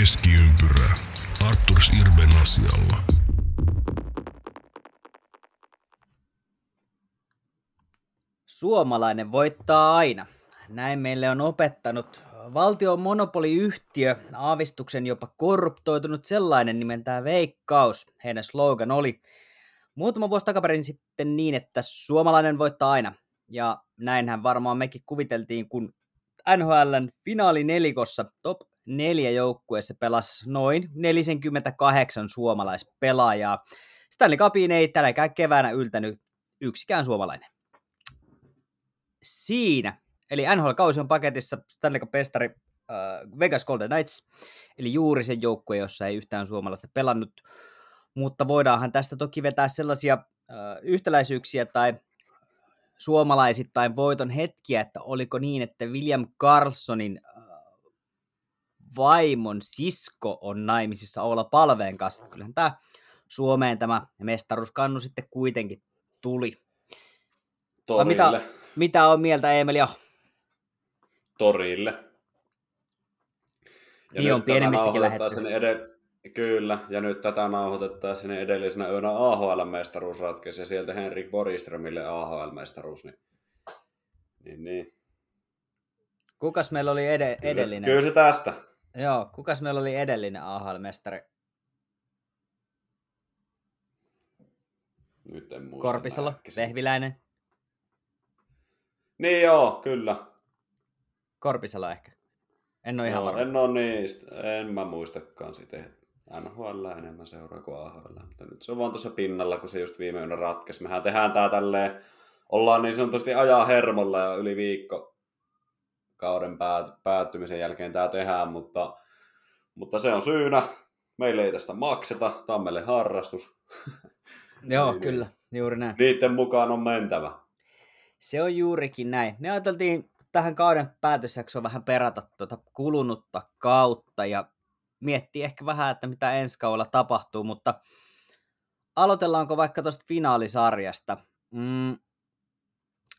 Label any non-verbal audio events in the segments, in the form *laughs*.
Keskiympyrä. Arturs Irben asialla. Suomalainen voittaa aina. Näin meille on opettanut valtion monopoliyhtiö, aavistuksen jopa korruptoitunut sellainen nimeltään Veikkaus. Heidän slogan oli muutama vuosi takaperin sitten niin, että suomalainen voittaa aina. Ja näinhän varmaan mekin kuviteltiin, kun NHLn finaalinelikossa top neljä joukkueessa pelasi noin 48 suomalaispelaajaa. Stanley Cupiin ei tälläkään keväänä yltänyt yksikään suomalainen. Siinä, eli NHL-kausi on paketissa Stanley Cup-pestari äh, Vegas Golden Knights, eli juuri se joukkue, jossa ei yhtään suomalaista pelannut, mutta voidaanhan tästä toki vetää sellaisia äh, yhtäläisyyksiä tai suomalaisittain voiton hetkiä, että oliko niin, että William Carlsonin vaimon sisko on naimisissa olla Palveen kanssa. Kyllähän tämä Suomeen tämä mestaruuskannu sitten kuitenkin tuli. Torille. Mitä, mitä on mieltä Emeli Aho? Torille. Ja niin on pienemmistäkin lähetty. Sen edell- Kyllä, ja nyt tätä nauhoitettaisiin edellisenä yönä AHL-mestaruus ratkesi, ja sieltä Henrik Boriströmille AHL-mestaruus. Niin, niin, niin. Kukas meillä oli ed- Kyllä, edellinen? Kyllä se tästä. Joo, kukas meillä oli edellinen AHL-mestari? Nyt en muista. Korpisalo. Vehviläinen, Niin joo, kyllä. Korpisalo ehkä. En ole ihan varma. en ole niistä, en mä muistakaan sitä. NHL enemmän seuraa kuin AHL, mutta nyt se on vaan tuossa pinnalla, kun se just viime yönä ratkesi. Mehän tehdään tää tälleen, ollaan niin sanotusti ajaa hermolla ja yli viikko kauden päät- päättymisen jälkeen tää tehdään, mutta, mutta se on syynä. Meille ei tästä makseta, tämä on meille harrastus. *laughs* Joo, niin, kyllä, juuri näin. Niiden mukaan on mentävä. Se on juurikin näin. Me ajateltiin tähän kauden päätösjaksoon vähän perata tuota kulunutta kautta ja miettiä ehkä vähän, että mitä ensi kaudella tapahtuu, mutta aloitellaanko vaikka tuosta finaalisarjasta? Mm,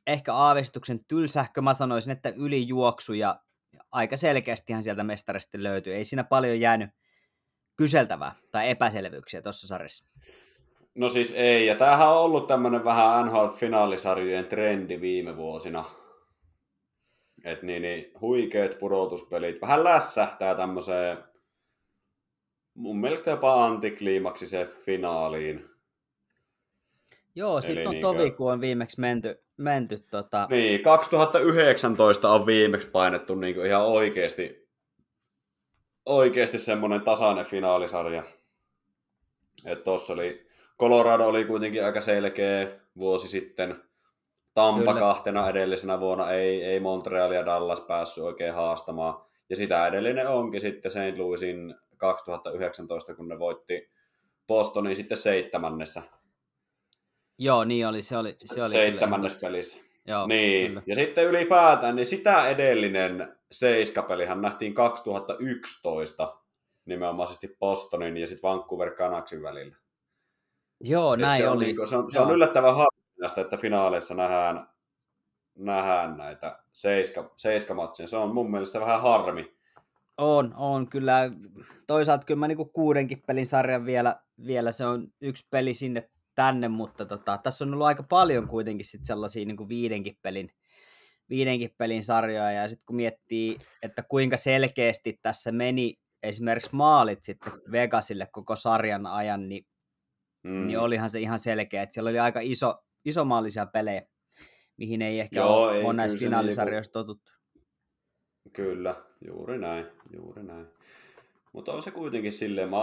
ehkä aavistuksen tylsähkö, mä sanoisin, että ylijuoksu ja aika selkeästihan sieltä mestarista löytyy. Ei siinä paljon jäänyt kyseltävää tai epäselvyyksiä tuossa sarjassa. No siis ei, ja tämähän on ollut tämmönen vähän NHL-finaalisarjojen trendi viime vuosina. Et niin, niin huikeet pudotuspelit. Vähän lässähtää tämmöiseen, mun mielestä jopa antikliimaksiseen finaaliin. Joo, sitten on niinkö- tovi, kun on viimeksi menty, menty tota, Niin, 2019 on viimeksi painettu niin ihan oikeasti, oikeasti semmoinen tasainen finaalisarja. Että tossa oli, Colorado oli kuitenkin aika selkeä vuosi sitten. Tampa Kyllä. kahtena edellisenä vuonna ei, ei Montreal ja Dallas päässyt oikein haastamaan. Ja sitä edellinen onkin sitten St. Louisin 2019, kun ne voitti Bostonin sitten seitsemännessä, Joo, niin oli, se oli, se oli seitsemännessä pelissä. Joo, Niin, kyllä. ja sitten ylipäätään, niin sitä edellinen seiskapelihan nähtiin 2011 nimenomaisesti Bostonin ja sitten Vancouver Canucksin välillä. Joo, Et näin se on, oli. Niinku, se on, se on yllättävän harvinaista, että finaaleissa nähdään, nähdään näitä seiska, seiskamatseja. Se on mun mielestä vähän harmi. On, on kyllä. Toisaalta kyllä mä niinku kuudenkin pelin sarjan vielä, vielä, se on yksi peli sinne tänne, mutta tota, tässä on ollut aika paljon kuitenkin sit sellaisia niinku viidenkin pelin, viidenkin pelin sarjoja, ja sitten kun miettii, että kuinka selkeästi tässä meni esimerkiksi maalit sitten Vegasille koko sarjan ajan, niin, Mm. niin olihan se ihan selkeä, että siellä oli aika iso, isomaallisia pelejä, mihin ei ehkä Joo, ole, ei, näissä kyllä se finaalisarjoissa totuttu. Kyllä, juuri näin, juuri näin. Mutta on se kuitenkin silleen, mä,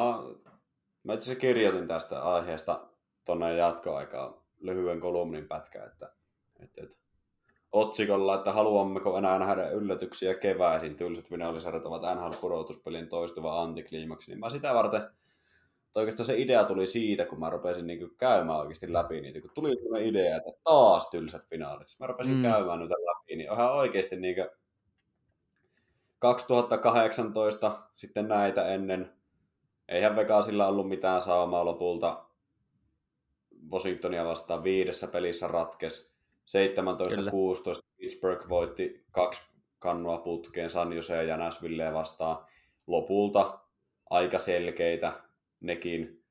mä itse asiassa kirjoitin tästä aiheesta tuonne jatkoaikaan lyhyen kolumnin pätkä, että, että, että otsikolla, että haluammeko enää nähdä yllätyksiä keväisin, tylsät finaalisarjat ovat NHL-pudotuspelien toistuva antikliimaksi, niin mä sitä varten, tai oikeastaan se idea tuli siitä, kun mä rupesin niin käymään oikeasti läpi niitä, kun tuli sellainen idea, että taas tylsät finaalit. Mä rupesin mm. käymään niitä läpi, niin ihan oikeasti niin 2018 sitten näitä ennen. Eihän Vegasilla ollut mitään saamaa lopulta. Washingtonia vastaan viidessä pelissä ratkes. 17-16 Pittsburgh voitti kaksi kannua putkeen San Jose ja Nashvillea vastaan. Lopulta aika selkeitä nekin.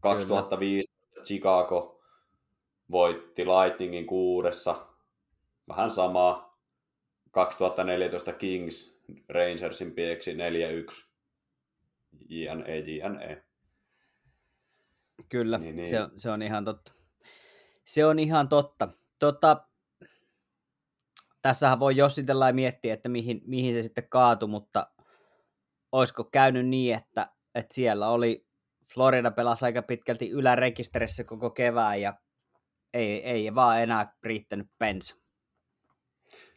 2005 Chicago voitti Lightningin kuudessa, vähän samaa. 2014 Kings Rangersin pieksi 4-1. JNE, JNE. Kyllä, niin, niin. Se, se on ihan totta. Se on ihan totta. Tota, tässähän voi jossitella ja miettiä, että mihin, mihin se sitten kaatui, mutta olisiko käynyt niin, että, että siellä oli Florida pelasi aika pitkälti ylärekisterissä koko kevään ja ei, ei vaan enää riittänyt pensa.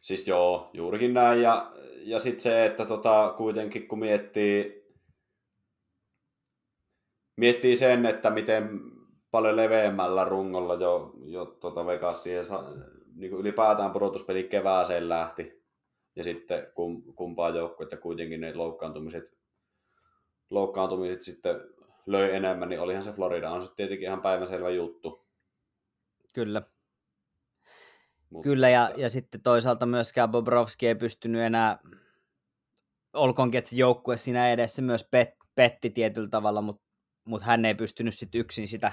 Siis joo, juurikin näin. Ja, ja sitten se, että tota, kuitenkin kun miettii, miettii sen, että miten paljon leveämmällä rungolla jo, jo tota Vegas siihen niin kuin ylipäätään pudotuspeli kevääseen lähti. Ja sitten kum, kumpaa että kuitenkin ne loukkaantumiset, loukkaantumiset sitten löi enemmän, niin olihan se Florida on se tietenkin ihan päiväselvä juttu. Kyllä. Mutta... Kyllä, ja, ja sitten toisaalta myöskään Bobrovski ei pystynyt enää, olkoonkin, että se joukkue siinä edessä myös pet, petti tietyllä tavalla, mutta, mutta hän ei pystynyt sitten yksin sitä,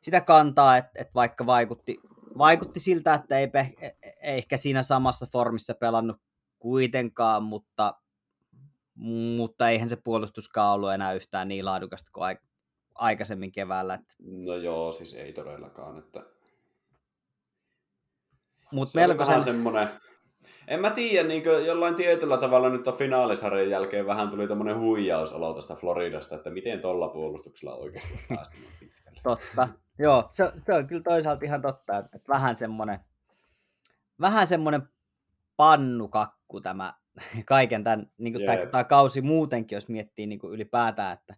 sitä kantaa, että, että vaikka vaikutti, vaikutti siltä, että ei, pe, ei ehkä siinä samassa formissa pelannut kuitenkaan, mutta, mutta eihän se puolustuskaan ollut enää yhtään niin laadukasta kuin aikaisemmin keväällä. Että... No joo, siis ei todellakaan, että Mut se melko sen... semmoinen, en mä tiedä, niin jollain tietyllä tavalla nyt on finaalisarjan jälkeen vähän tuli tämmöinen huijausolo tästä Floridasta, että miten tuolla puolustuksella oikeasti pitkälle. Totta, joo, se, se, on kyllä toisaalta ihan totta, että vähän semmoinen, vähän semmoinen pannukakku tämä *laughs* kaiken tämän, niin kuin tämä, tämä kausi muutenkin, jos miettii niin kuin ylipäätään, että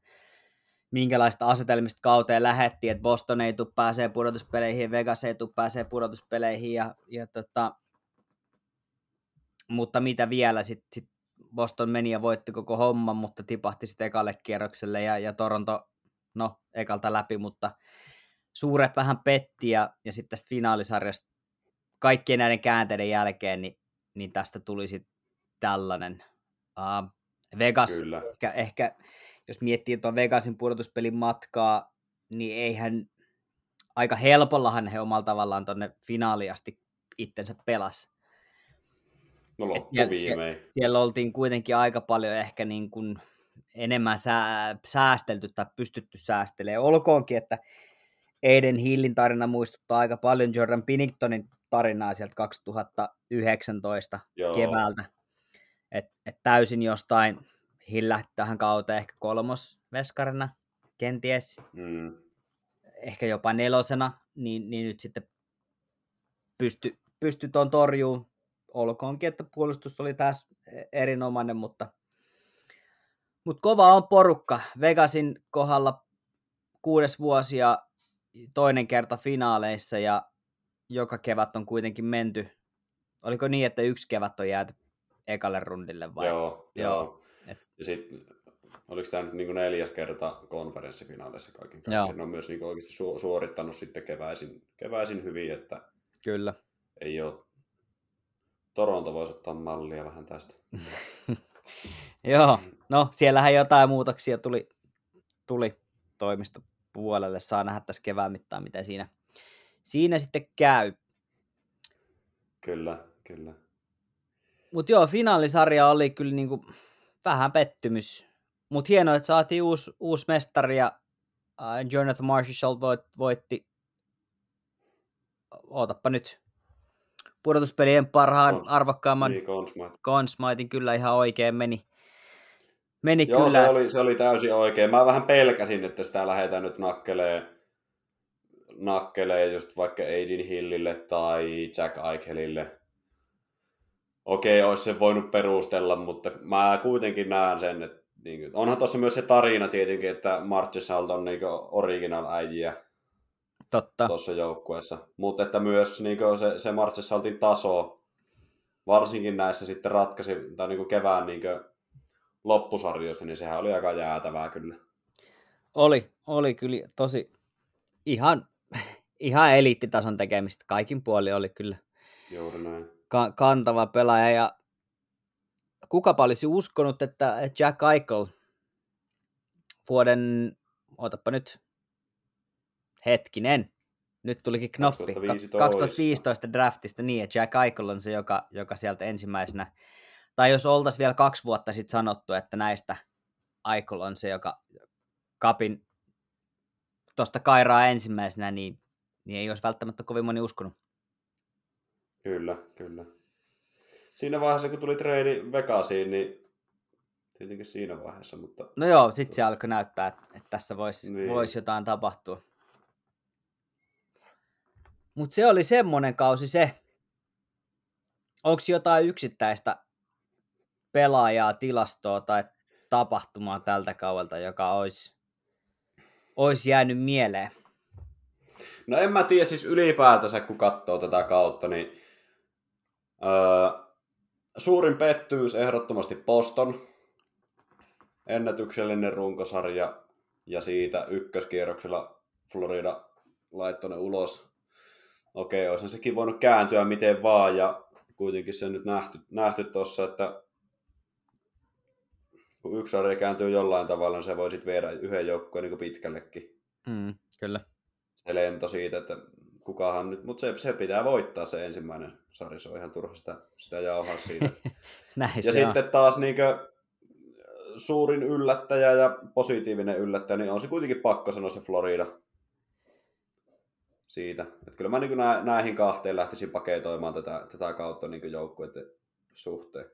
minkälaista asetelmista kauteen lähetti, että Boston ei tule pääsee pudotuspeleihin, Vegas ei tule pääsee pudotuspeleihin, ja, ja tota, mutta mitä vielä, sitten sit Boston meni ja voitti koko homman, mutta tipahti sitten ekalle kierrokselle, ja, ja Toronto, no, ekalta läpi, mutta suuret vähän petti, ja, ja sitten tästä finaalisarjasta kaikkien näiden käänteiden jälkeen, niin, niin tästä tuli sitten tällainen. Uh, Vegas Kyllä. ehkä, ehkä jos miettii tuon Vegasin pudotuspelin matkaa, niin eihän aika helpollahan he omalla tavallaan tuonne finaaliasti itsensä pelas. No siellä, siellä, siellä oltiin kuitenkin aika paljon ehkä niin kuin enemmän sää, säästelty tai pystytty säästelemään. Olkoonkin, että Aiden Hillin tarina muistuttaa aika paljon Jordan Pinningtonin tarinaa sieltä 2019 Joo. keväältä. Et, et täysin jostain Hillä tähän kauteen ehkä kolmosveskarina, kenties. Mm. Ehkä jopa nelosena, niin, niin nyt sitten pysty, pysty tuon torjuun. Olkoonkin, että puolustus oli tässä erinomainen, mutta, mutta kova on porukka. Vegasin kohdalla kuudes vuosi ja toinen kerta finaaleissa ja joka kevät on kuitenkin menty. Oliko niin, että yksi kevät on jääty ekalle rundille vai? Joo, joo. joo. Ja sitten, oliko tämä nyt niin neljäs kerta konferenssifinaaleissa kaiken kaikkiaan. Ne on myös niin oikeasti su- suorittanut sitten keväisin, keväisin hyvin, että Kyllä. ei ole Toronto voisi ottaa mallia vähän tästä. *laughs* Joo, no siellähän jotain muutoksia tuli, tuli toimistopuolelle. Saa nähdä tässä kevään mittaan, miten siinä, siinä sitten käy. Kyllä, kyllä. Mutta joo, finaalisarja oli kyllä niinku, vähän pettymys. Mutta hienoa, että saatiin uusi, uusi mestari ja uh, Jonathan Marshall voit, voitti, ootappa nyt, pudotuspelien parhaan Cons, arvokkaamman niin, kyllä ihan oikein meni. meni Joo, kyllä. Se, oli, se oli täysin oikein. Mä vähän pelkäsin, että sitä lähdetään nyt nakkelee, nakkelee just vaikka Aidin Hillille tai Jack Eichelille okei, olisi se voinut perustella, mutta mä kuitenkin näen sen, että niin onhan tuossa myös se tarina tietenkin, että Marchesalt on niin original äijiä Totta. tuossa joukkueessa, mutta että myös niin se, se Marchesaltin taso, varsinkin näissä sitten ratkaisi, tai niin kevään niin loppusarjoissa, niin sehän oli aika jäätävää kyllä. Oli, oli kyllä tosi ihan, *laughs* ihan eliittitason tekemistä. Kaikin puoli oli kyllä. Juuri näin ka- kantava pelaaja ja kukapa olisi uskonut, että Jack Eichel vuoden, otapa nyt, hetkinen, nyt tulikin knoppi, 2015. 2015 draftista, niin, että Jack Eichel on se, joka, joka sieltä ensimmäisenä, tai jos oltaisiin vielä kaksi vuotta sitten sanottu, että näistä Eichel on se, joka kapin tuosta kairaa ensimmäisenä, niin, niin ei olisi välttämättä kovin moni uskonut. Kyllä, kyllä. Siinä vaiheessa, kun tuli treidi Vegasiin, niin tietenkin siinä vaiheessa, mutta No joo, sitten se alkoi näyttää, että, että tässä voisi Niin. vois jotain tapahtua. Mutta se oli semmoinen kausi se. Onko jotain yksittäistä pelaajaa, tilastoa tai tapahtumaa tältä kaudelta, joka olisi, olisi jäänyt mieleen? No en mä tiedä, siis ylipäätänsä kun katsoo tätä kautta, niin öö, suurin pettymys ehdottomasti Boston. Ennätyksellinen runkosarja ja siitä ykköskierroksella Florida laittoi ne ulos. Okei, olisi sekin voinut kääntyä miten vaan ja kuitenkin se nyt nähty, nähty tuossa, että kun yksi sarja kääntyy jollain tavalla, niin se voi sitten viedä yhden joukkueen niin pitkällekin Mm, kyllä. se lento siitä, että kukahan nyt, mutta se, se pitää voittaa se ensimmäinen sarja, se on ihan turha sitä, sitä jauhaa siitä. *laughs* Näin ja sitten on. taas niinkö, suurin yllättäjä ja positiivinen yllättäjä, niin on se kuitenkin pakko sanoa se Florida siitä. Että kyllä mä niin nä, näihin kahteen lähtisin paketoimaan tätä, tätä kautta niin joukkueiden suhteen.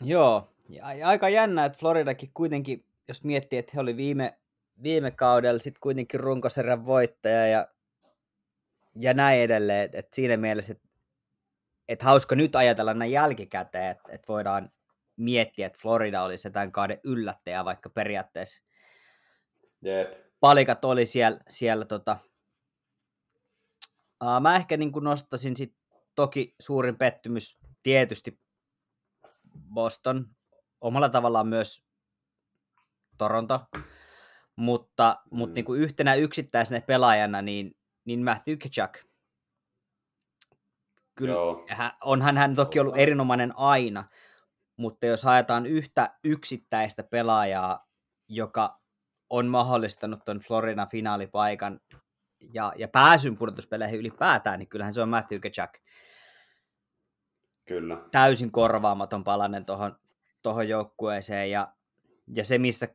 Joo, ja aika jännä, että Floridakin kuitenkin, jos miettii, että he oli viime, viime kaudella sitten kuitenkin runkosarjan voittaja ja, ja näin edelleen, että et siinä mielessä, että et hauska nyt ajatella näin jälkikäteen, että et voidaan miettiä, että Florida oli se tämän kauden yllättäjä, vaikka periaatteessa Jep. palikat oli siellä, siellä tota... uh, mä ehkä niin nostaisin sit toki suurin pettymys tietysti Boston, omalla tavallaan myös Toronto, mutta, mm. mutta niin kuin yhtenä yksittäisenä pelaajana, niin, niin Matthew Tkachuk, kyllä Joo. hän, onhan hän toki ollut erinomainen aina, mutta jos haetaan yhtä yksittäistä pelaajaa, joka on mahdollistanut tuon Floridan finaalipaikan ja, ja pääsyn pudotuspeleihin ylipäätään, niin kyllähän se on Matthew Tkachuk. Kyllä. Täysin korvaamaton palanen tuohon tohon joukkueeseen ja, ja se, missä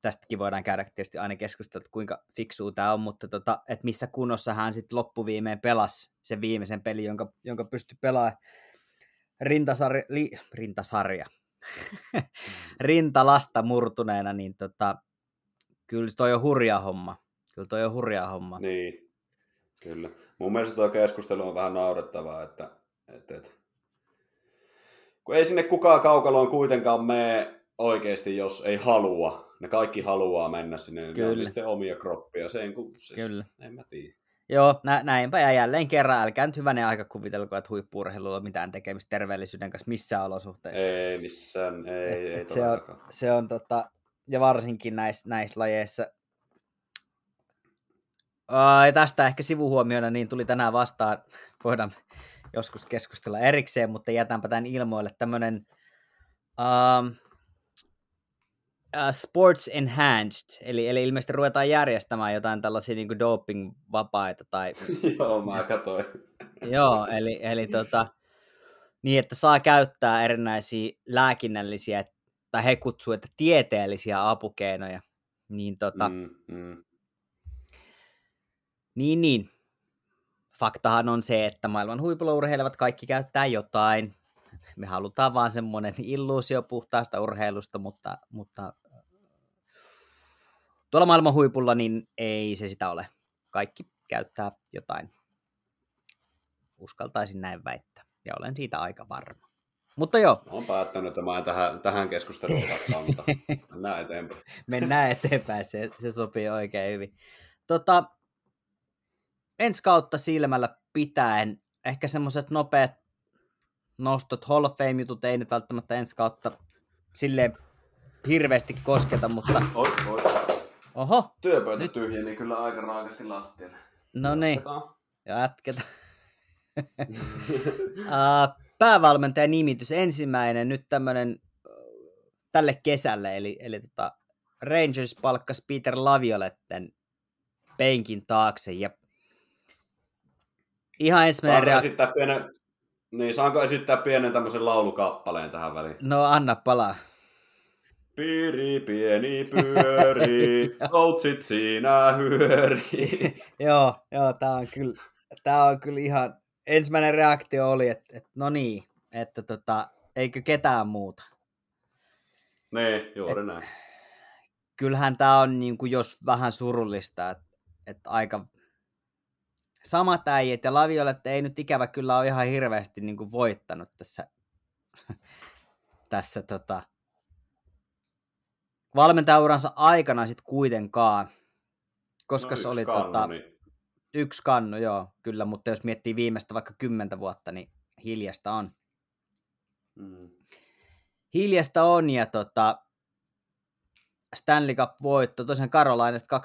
tästäkin voidaan käydä tietysti aina keskustella, että kuinka fiksua tämä on, mutta tota, että missä kunnossa hän sitten loppuviimeen pelasi sen viimeisen pelin, jonka, jonka pystyi pelaamaan rintasarja, li, rintasarja. *laughs* rintalasta murtuneena, niin tota, kyllä toi on hurja homma. Kyllä toi on hurja homma. Niin, kyllä. Mun mielestä tuo keskustelu on vähän naurettavaa, että, että, että kun ei sinne kukaan kaukaloon kuitenkaan mene oikeasti, jos ei halua. Ne kaikki haluaa mennä sinne, niin ne on Kyllä. omia kroppia. Sen, kun, siis, Kyllä. En mä tiedä. Joo, nä- näinpä ja jälleen kerran, älkää nyt hyvänen aika kuvitelko, että huippuurheilulla on mitään tekemistä terveellisyyden kanssa missään olosuhteissa. Ei missään, ei, Et- ei et se on- todellakaan. Se on tota, ja varsinkin näissä näis lajeissa. Ja tästä ehkä sivuhuomiona niin tuli tänään vastaan, voidaan joskus keskustella erikseen, mutta jätänpä tämän ilmoille tämmöinen um, uh, sports enhanced, eli, eli ilmeisesti ruvetaan järjestämään jotain tällaisia niin doping-vapaita tai *laughs* Joo, mä katsoin. *laughs* Joo, eli, eli tota, niin, että saa käyttää erinäisiä lääkinnällisiä, tai he kutsuu, että tieteellisiä apukeinoja. Niin, tota. Mm, mm. Niin, niin. Faktahan on se, että maailman huipulla urheilevat kaikki käyttää jotain. Me halutaan vaan semmoinen illuusio puhtaasta urheilusta, mutta, mutta tuolla maailman huipulla niin ei se sitä ole. Kaikki käyttää jotain. Uskaltaisin näin väittää. Ja olen siitä aika varma. Mutta joo, Mä oon päättänyt, että mä en tähän, tähän keskusteluun ota kantaa. *laughs* Mennään eteenpäin. mennään eteenpäin, se, se sopii oikein hyvin. Tota, ensi kautta silmällä pitäen, ehkä semmoiset nopeat nostot, Hall of Fame-jutut ei nyt välttämättä ensi kautta silleen hirveästi kosketa, mutta Oi, oi. oho, Työpöytä Nyt- tyhjeni kyllä aika raakasti lattialle. no niin, Jatketaan. jatketaan. *laughs* uh, päävalmentajan nimitys, ensimmäinen nyt tämmöinen tälle kesälle, eli, eli tota, Rangers palkkasi Peter Lavioletten penkin taakse ja ihan ensimmäinen Saanko rea- esittää pienen, niin, saanko esittää pienen tämmöisen laulukappaleen tähän väliin? No anna palaa. Piiri pieni pyöri, *laughs* outsit siinä hyöri. *laughs* joo, joo, tää on kyllä, tää on kyllä ihan, ensimmäinen reaktio oli, että, että no niin, että tota, eikö ketään muuta. niin, juuri näin. Kyllähän tää on niin kuin jos vähän surullista, että, että aika samat äijät ja Laviolet ei nyt ikävä kyllä ole ihan hirveästi niin kuin voittanut tässä, *laughs* tässä tota, valmentajauransa aikana sitten kuitenkaan. Koska No, se oli kannu, tota, niin, Yksi kannu, joo, kyllä, mutta jos miettii viimeistä vaikka kymmentä vuotta, niin hiljasta on. mm. Hiljasta on, ja tota, Stanley Cup-voitto tosiaan Karolainesta 2005-2006,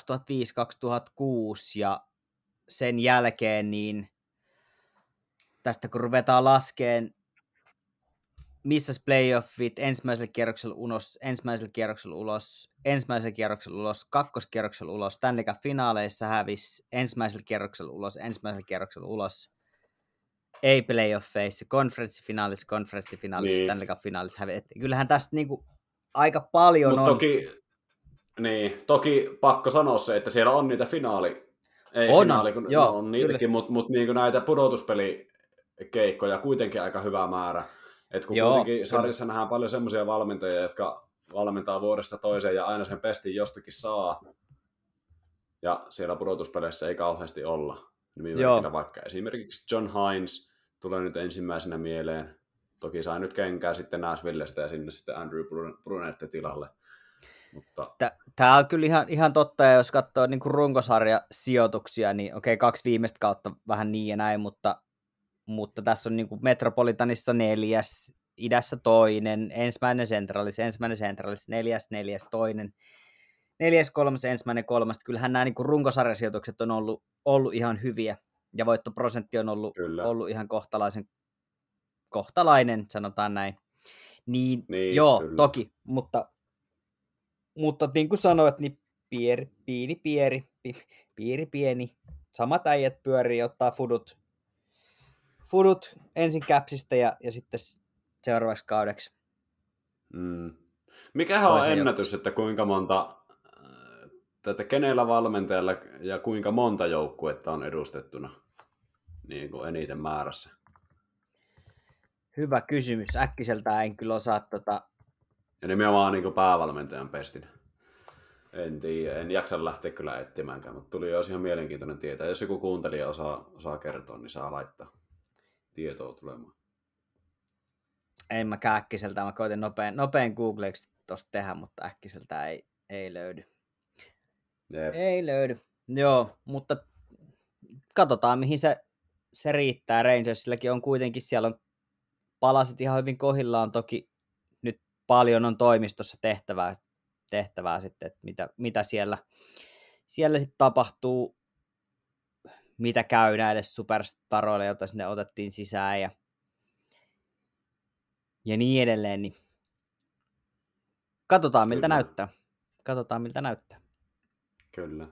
ja sen jälkeen niin tästä kun ruvetaan laskeen, missä playoffit, ensimmäisellä kierroksella ulos, ensimmäisellä kierroksella ulos, ensimmäisellä kierroksella ulos, kakkoskierroksella ulos, Stanley Cup-finaaleissa hävisi, ensimmäisellä kierroksella ulos, ensimmäisellä kierroksella ulos, ei playoffeissa, konferenssifinaalissa, konferenssifinaalissa, Niin. Stanley Cup-finaalissa hävisi. Et Kyllähän tästä niinku aika paljon Mutta on. toki, niin, toki pakko sanoa se, että siellä on niitä finaali, ei On, finaali, kun joo, on niitäkin, mutta mut niinku näitä pudotuspelikeikkoja kuitenkin aika hyvä määrä. Et kun Joo, kuitenkin sarjassa nähdään paljon semmoisia valmentajia, jotka valmentaa vuodesta toiseen ja aina sen pestin jostakin saa. Ja siellä pudotuspeleissä ei kauheasti olla. Nimimerkillä Joo. vaikka esimerkiksi John Hines tulee nyt ensimmäisenä mieleen. Toki sai nyt kenkää sitten Nashvillestä ja sinne sitten Andrew Brun- Brunette tilalle. Mutta Tämä on kyllä ihan, ihan totta, ja jos katsoo niin kuin runkosarjasijoituksia, niin okei, kaksi viimeistä kautta vähän niin ja näin, mutta, mutta tässä on niin kuin Metropolitanissa neljäs, idässä toinen, ensimmäinen sentralis, ensimmäinen sentralis, neljäs, neljäs, toinen, neljäs, kolmas, ensimmäinen, kolmas. Kyllähän nämä niin kuin runkosarjasijoitukset on ollut, ollut ihan hyviä, ja voittoprosentti on ollut, Kyllä. ollut ihan kohtalaisen, kohtalainen, sanotaan näin. Niin, Niin, joo, kyllä. toki, mutta, mutta niin kuin sanoit, niin pieri, pieni, pieri, pi, piiri, pieni. Samat äijät pyörii, ottaa fudut, fudut ensin käpsistä ja, ja sitten seuraavaksi kaudeksi. Mm. Mikähän on ennätys, että kuinka monta, äh, tätä kenellä valmentajalla ja kuinka monta joukkuetta on edustettuna niin kuin eniten määrässä? Hyvä kysymys. Äkkiseltä en kyllä osaa tota... Ja nimenomaan niin päävalmentajan pestinä. En tiedä, en jaksa lähteä kyllä etsimäänkään, mutta tuli jos ihan mielenkiintoinen tietää. Jos joku kuuntelija osaa, osaa kertoa, niin saa laittaa tietoa tulemaan. En mä äkkiseltä, mä koitin nopein, nopein googleiksi tosta tehdä, mutta äkkiseltä ei, ei löydy. Jep. Ei löydy. Joo, mutta katsotaan mihin se, se riittää. Rangersilläkin on kuitenkin, siellä on palasit ihan hyvin kohillaan. Toki paljon on toimistossa tehtävää, tehtävää sitten, että mitä, mitä siellä, siellä sitten tapahtuu, mitä käy näille superstaroille, joita sinne otettiin sisään ja, ja niin edelleen. Niin katsotaan miltä Kyllä. näyttää. Katsotaan miltä näyttää. Kyllä.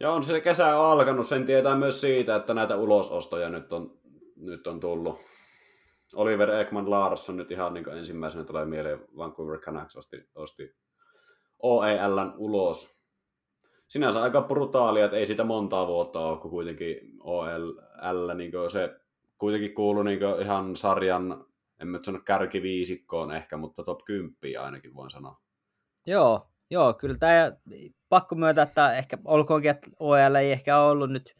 Ja on se kesä on alkanut, sen tietää myös siitä, että näitä ulosostoja nyt on, nyt on tullut. Oliver Ekman Larsson nyt ihan niin ensimmäisenä tulee mieleen, Vancouver Canucks osti, osti OELn ulos. Sinänsä aika brutaalia, että ei sitä montaa vuotta ole, kun kuitenkin OEL niin se kuitenkin kuuluu niin ihan sarjan, en nyt sano kärkiviisikkoon ehkä, mutta top 10 ainakin voin sanoa. Joo, joo, kyllä tämä pakko myöntää, että ehkä olkoonkin, että OL ei ehkä ollut nyt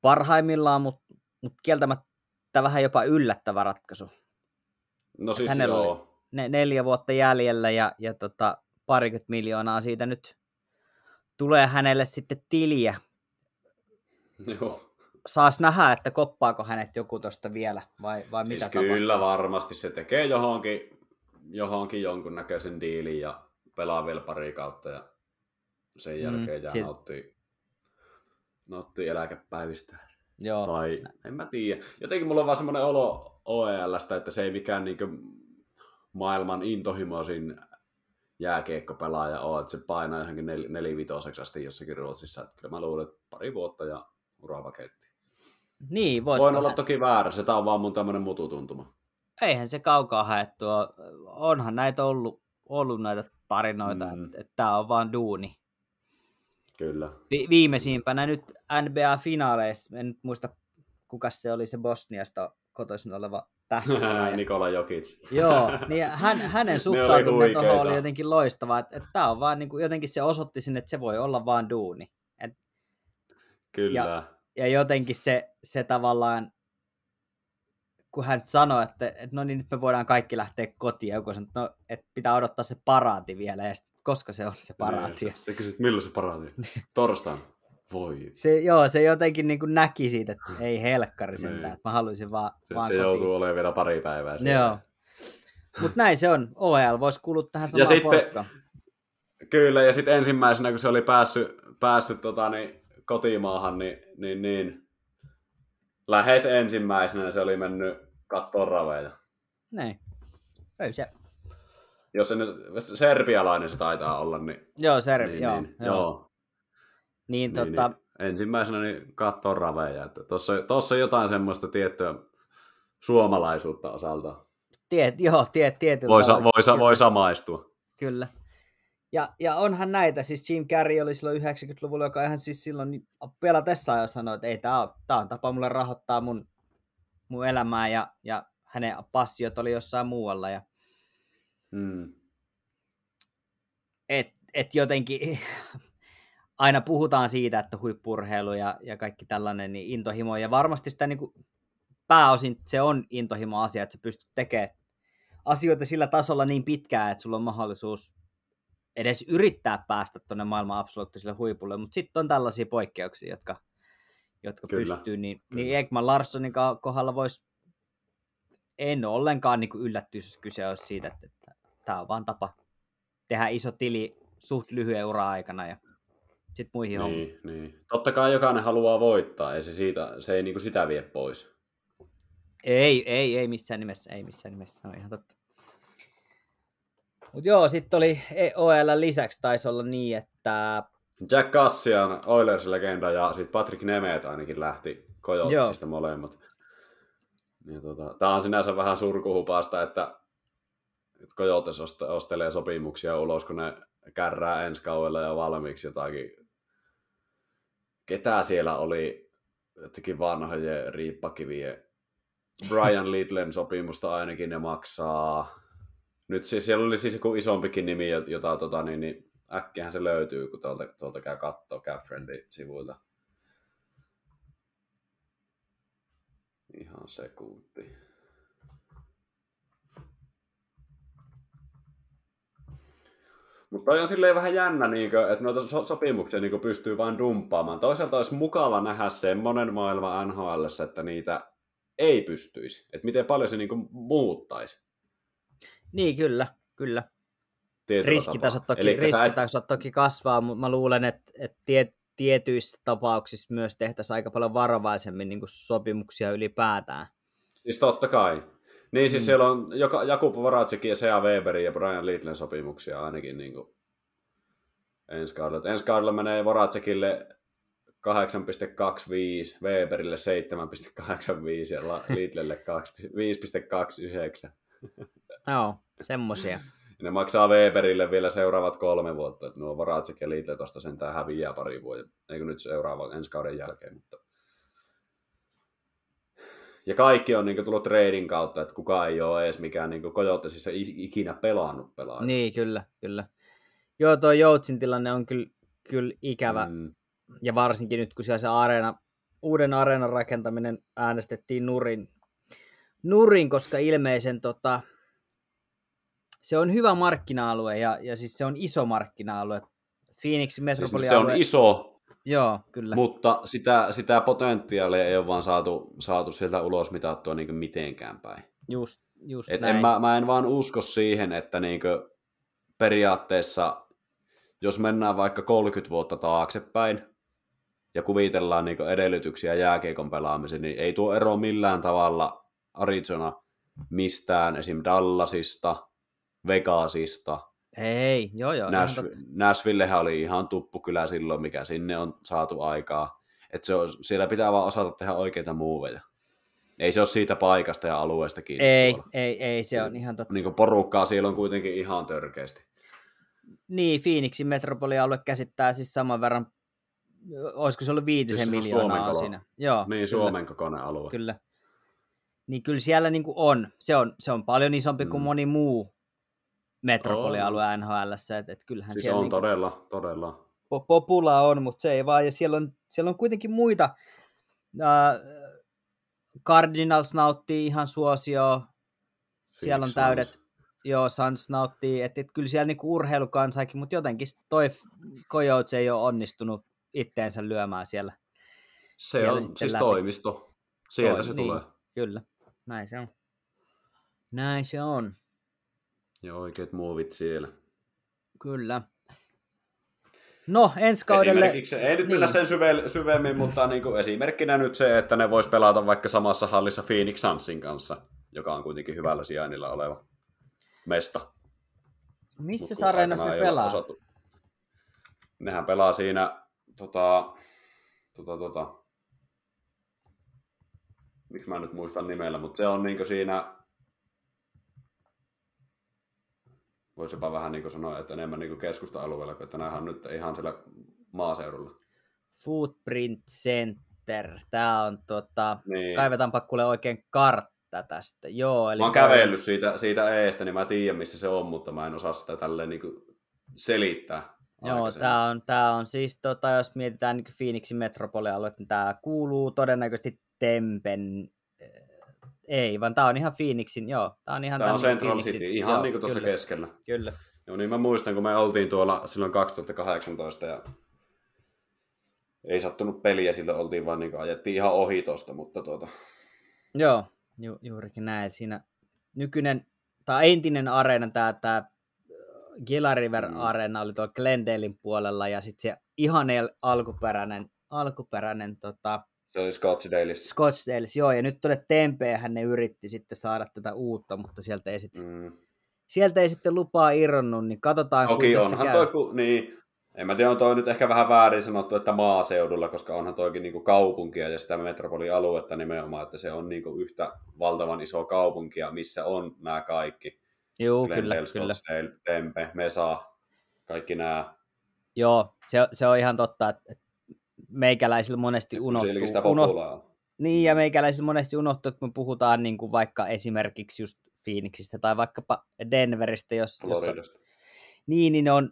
parhaimmillaan, mutta, mutta kieltämättä vähän jopa yllättävä ratkaisu. No siis hänellä oli- joo. Ne, neljä vuotta jäljellä ja, ja tota, parikymmentä miljoonaa siitä nyt tulee hänelle sitten tiliä. joo. Saas nähdä, että koppaako hänet joku tuosta vielä vai, vai Siis mitä kyllä varmasti se tekee johonkin, johonkin jonkunnäköisen diilin ja pelaa vielä pari kautta ja sen jälkeen Mm, jää sit- nauttii, nauttii eläkepäivistä. Joo, Tai en mä tiedä. Jotenkin mulla on vaan semmoinen olo OELstä, että se ei mikään niin maailman intohimoisin jääkiekkopelaaja ole, että se painaa johonkin nel, nelivitoseksi asti jossakin Ruotsissa. Että kyllä mä luulen, että pari vuotta ja urapaketti. Niin, vois Voin olla toki väärässä, tämä on vaan mun tämmöinen mututuntuma. Eihän se kaukaa haettua. Onhan näitä ollut, ollut näitä tarinoita, mm. että, että tämä on vaan duuni. Kyllä. Vi- viimeisimpänä nyt NBA-finaaleissa, en nyt muista kuka se oli se Bosniasta kotoisin oleva tähtipelaaja. *laughs* Nikola Jokic. Joo, niin *laughs* hän, hänen suhtautuminen tuohon oli jotenkin loistava, että, että tämä on vaan niin kuin, jotenkin se osoitti sinne, että se voi olla vaan duuni. Et, Kyllä. Ja, ja jotenkin se, se tavallaan, kun hän sanoi, että, että no niin, nyt me voidaan kaikki lähteä kotiin, joku sanoi, että, no, että pitää odottaa se paraati vielä, ja sitten, koska se on se paraati. Niin, se, se kysyt, milloin se paraati? *laughs* Torstaina. Voi. Se, joo, se jotenkin niin kuin näki siitä, että ei helkkari sentään, niin. että mä haluaisin vaan, se, vaan se kotiin. joutuu olemaan vielä pari päivää siellä. Joo. Mutta näin se on. OL voisi kuulua tähän samaan ja sitten, porkkaan. Kyllä, ja sitten ensimmäisenä, kun se oli päässyt, päässyt tota, niin, kotimaahan, niin, niin, niin lähes ensimmäisenä se oli mennyt kattoon raveja. Näin. Ei se. Jos se nyt serbialainen se taitaa olla, niin... Joo, Serbi, niin, joo, niin, joo. joo. Niin, Niin, tota, niin, ensimmäisenä niin kattoo raveja. Tossa on jotain semmoista tiettyä suomalaisuutta osalta. tiet, joo, tiet, tietyllä Voi, sa, voi, sa, voi samaistua. Kyllä. Ja, ja onhan näitä, siis Jim Carrey oli silloin 90-luvulla, joka ihan siis silloin niin vielä tässä ajassa sanoi, että ei, tämä on, tää on tapa mulle rahoittaa mun, mun elämää ja, ja hänen passiot oli jossain muualla. Ja Mm. et, et jotenkin *laughs* aina puhutaan siitä, että huippurheilu ja, ja kaikki tällainen niin intohimo, ja varmasti sitä niin kuin, pääosin se on intohimo-asia, että sä pystyt tekemään asioita sillä tasolla niin pitkään, että sulla on mahdollisuus edes yrittää päästä tuonne maailman absoluuttiselle huipulle, mutta sitten on tällaisia poikkeuksia, jotka, jotka Kyllä, pystyy, niin, kyllä. niin Ekman Larssonin kohdalla voisi en ole ollenkaan niin yllättyisi, jos kyse olisi siitä, että, että tämä on vaan tapa tehdä iso tili suht lyhyen ura aikana ja sitten muihin niin. hommiin. Niin, niin. Totta kai jokainen haluaa voittaa, ei se, siitä, se ei niinku sitä vie pois. Ei, ei, ei missään nimessä, ei missään nimessä, se on ihan totta. Mutta joo, sitten oli OL lisäksi taisi olla niin, että Jack Cassian Oilers-legenda ja sitten Patrick Nemeth ainakin lähti Coyotesista molemmat. Ja tota, Tämä on sinänsä vähän surkuhupasta, että, Coyotes ost- ostelee sopimuksia ulos, kun ne kärrää ensi kaudella ja valmiiksi jotakin. Ketä siellä oli jotenkin vanhojen riippakivien Brian Littlen sopimusta ainakin ne maksaa. Nyt siis siellä oli siis joku isompikin nimi, jota tota, niin, niin äkkiähän se löytyy, kun tuolta, tuolta käy kattoo Capfriendin sivuilta. Ihan sekunti. Mutta on silleen vähän jännä, niin kuin, että noita so- sopimuksia niin pystyy vain dumppaamaan. Toisaalta olisi mukava nähdä semmoinen maailma NHL, että niitä ei pystyisi. Että miten paljon se niin muuttaisi. Niin kyllä, kyllä. Riskitasot toki, Elikkä sä et- riskitasot toki kasvaa, mutta mä luulen, että, että tie, tietyissä tapauksissa myös tehtäisiin aika paljon varovaisemmin niin kuin sopimuksia ylipäätään. Siis totta kai. Niin siis Mm. siellä on joka, Jakub Voratsikin ja Sea Weberin ja Brian Littlen sopimuksia ainakin niin kuin ensi kaudella. Ensi kaudella menee Voratsikille 8,25, Weberille 7,85 ja 2 5,29. Joo, semmosia. Ne maksaa Weberille vielä seuraavat kolme vuotta. että Nuo Voratsik ja Little tuosta sentään häviää pari vuotta. Eikö nyt seuraava ensi kauden jälkeen. Mutta... Ja kaikki on niin tullut trading kautta, että kukaan ei ole edes mikään niin Kojotesissa ikinä pelannut pelaaja. Niin, kyllä, kyllä. Joo, tuo Joutsin tilanne on kyllä, kyllä ikävä. Mm, Ja varsinkin nyt, kun siellä se areena, uuden areenan rakentaminen äänestettiin nurin, nurin koska ilmeisen tota, se on hyvä markkina-alue ja, ja siis se on iso markkina-alue. Phoenixin siis metropolialue. se on iso, Joo, kyllä. mutta sitä, sitä potentiaalia ei ole vaan saatu, saatu sieltä ulos mitattua niin mitenkään päin. just, just Et näin. en, mä, mä en vaan usko siihen, että niinkö periaatteessa, jos mennään vaikka 30 vuotta taaksepäin ja kuvitellaan niinkö edellytyksiä jääkiekon pelaamiseen, niin ei tuo ero millään tavalla Arizona mistään esim. Dallasista, Vegasista, Ei, joo joo. ihan Nash, totta. Nashvillehän oli ihan tuppu kyllä silloin, mikä sinne on saatu aikaa. Et se on, siellä pitää vaan osata tehdä oikeita muuveja. Ei se ole siitä paikasta ja alueesta kiinni. Ei, tuolla. ei, ei, se on ihan totta. Niin kuin porukkaa siellä on kuitenkin ihan törkeästi. Niin, Phoenixin metropolialue käsittää siis saman verran, olisiko se ollut viitisen Siis miljoonaa kolo. siinä. Joo, Niin, kyllä, Suomen kokoinen alue. Kyllä. Niin kyllä siellä niin kuin on. Se, on. se on paljon isompi kuin Mm. moni muu metropolialue NHL. Et, et kyllähän Siis siellä on niinku todella, todella. po- popula on, mutta se ei vaan. Ja siellä on, siellä on kuitenkin muita. Äh, Cardinals nauttii ihan suosioa. Siellä on täydet, Suns. joo, Suns nauttii, että et kyllä siellä niinku urheilukansaakin, mutta jotenkin toi Coyotes ei ole onnistunut itteensä lyömään siellä. Se siellä on siis läpi. toimisto. Sieltä Toi- se niin. tulee. Kyllä, näin se on. Näin se on, Ja oikeat muovit siellä. kyllä. No, ensi kaudelle... Esimerkiksi, ei nyt mennä niin. sen syve, syvemmin, mutta niin kuin esimerkkinä nyt se, että ne vois pelata vaikka samassa hallissa Phoenix Sunsin kanssa, joka on kuitenkin hyvällä sijainnilla oleva mesta. Missä sarjana se pelaa? osattu- Nehän pelaa siinä, tota, tota, tota, miksi mä nyt muistan nimellä, mutta se on niinku siinä, voisi jopa vähän niin kuin sanoa, että enemmän niin kuin keskusta-alueella, kun että on nyt ihan siellä maaseudulla. Footprint Center. Tää on tota... Niin. Kaivetaanpa kuule oikein kartta tästä. Joo, eli Mä oon kävellyt siitä, siitä eestä, niin mä tiedän missä se on, mutta mä en osaa sitä tälleen niin kuin selittää. Joo, tämä on, tää on siis, tota, jos mietitään niin Phoenixin metropolialue, niin tämä kuuluu todennäköisesti Tempen, ei, vaan tämä on ihan Phoenixin, joo, tämä on ihan Tämä on Central Phoenixin- City, ihan joo, niin kuin tuossa kyllä, keskellä. Kyllä, Joo, niin mä muistan, kun me oltiin tuolla silloin 2018 ja ei sattunut peliä, silloin oltiin vaan niin kuin, ajettiin ihan ohi tosta, mutta tuota, joo, ju, juurikin näin, siinä nykyinen, tai entinen areena, tämä, tämä Gila River Mm. Arena oli tuolla Glendalein puolella, ja sitten se ihan alkuperäinen, alkuperäinen tota, se oli Scottsdaleissa. Scottsdales, joo, ja nyt tuonne Tempeähän ne yritti sitten saada tätä uutta, mutta sieltä ei sitten, Mm. sieltä ei sitten lupaa irronnut, niin katsotaan Toki onhan käy. toi, ku, niin, en mä tiedä, on toi nyt ehkä vähän väärin sanottu, että maaseudulla, koska onhan toikin niinku kaupunkia ja sitä metropolialuetta nimenomaan, että se on niinku yhtä valtavan iso kaupunkia, missä on nämä kaikki. Joo, kyllä, Glendale, kyllä. Scottsdale, Tempe, Mesa, kaikki nämä. Joo, se, se on ihan totta, että meikäläisillä monesti unohtuu. Unoht... populaa on. Niin, ja meikäläisillä monesti unohtuu, että kun me puhutaan niin kuin vaikka esimerkiksi just Phoenixistä tai vaikkapa Denveristä, jos, jossa, Floridasta. niin, niin ne on,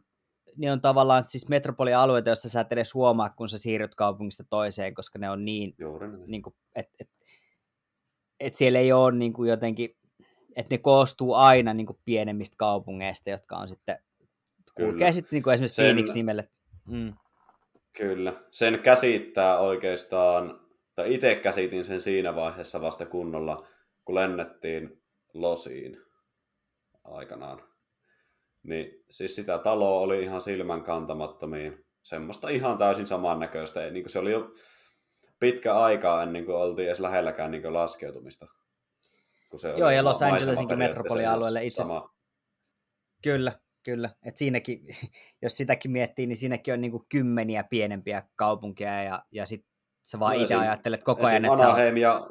ne on tavallaan siis metropolialueita, joissa sä et edes huomaa, kun sä siirryt kaupungista toiseen, koska ne on niin Juuri niin kuin, et, et, et siellä ei ole niin kuin jotenkin, että ne koostuu aina niin kuin pienemmistä kaupungeista, jotka on sitten, kulkee Kyllä. sitten niin kuin esimerkiksi Sen- Phoenix nimelle. Mm. Kyllä. Sen käsittää oikeastaan, tai itse käsitin sen siinä vaiheessa vasta kunnolla, kun lennettiin Losiin aikanaan. Niin siis sitä taloa oli ihan silmän kantamattomiin. Semmoista ihan täysin samannäköistä. Niin kuin se oli jo pitkä aikaa ennen kuin oltiin edes lähelläkään niin kuin laskeutumista. Kun se Joo, oli ja Los Angelesinkin metropolialueelle itse sama. Kyllä, kyllä. Et siinäkin, *laughs* jos sitäkin miettii, niin siinäkin on niin kuin kymmeniä pienempiä kaupunkeja ja, ja sit sä vaan No itse ajattelet koko ajan, että Anaheim ja...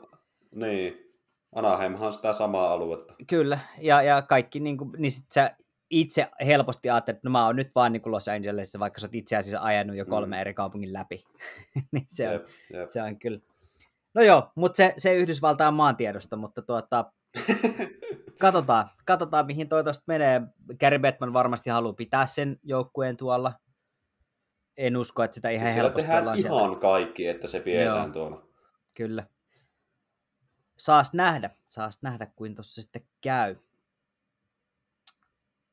Niin. Anaheimhan on sitä samaa aluetta. Kyllä, ja, ja kaikki, niin, kuin, niin sit sä itse helposti ajattelet, että no mä oon nyt vaan niin kuin Los Angelesissa, vaikka sä oot itse asiassa ajanut jo kolme Mm. eri kaupungin läpi. *laughs* niin se, on, Jep, jep. se on kyllä. No joo, mutta se, se Yhdysvaltain maantiedosta, mutta tuota, *laughs* katsotaan, katsotaan mihin toi tosta menee. Gary Bettman varmasti haluaa pitää sen joukkueen tuolla. En usko, että sitä ihan Siis siellä helposti tehdään ihan sieltä. kaikki, että se pidetään Joo. tuolla. Kyllä. Saas nähdä, saas nähdä, kuin tuossa sitten käy.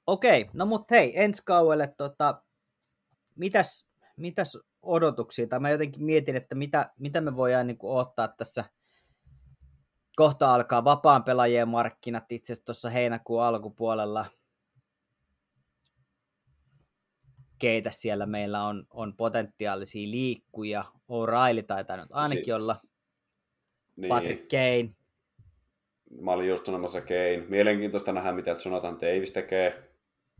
Okei, no mut hei, ensi kauelle, tota, mitäs, mitäs odotuksia, tai mä jotenkin mietin, että mitä, mitä me voidaan niin ottaa tässä, kohta alkaa vapaan pelaajien markkinat itse asiassa tuossa heinäkuun alkupuolella, keitä siellä meillä on, on potentiaalisia liikkuja, O'Reilly taitaa nyt ainakin Si- olla, Niin. Patrick Kane, Mä olin just sanomassa Kane. Mielenkiintoista nähdä, mitä Jonathan Davis tekee.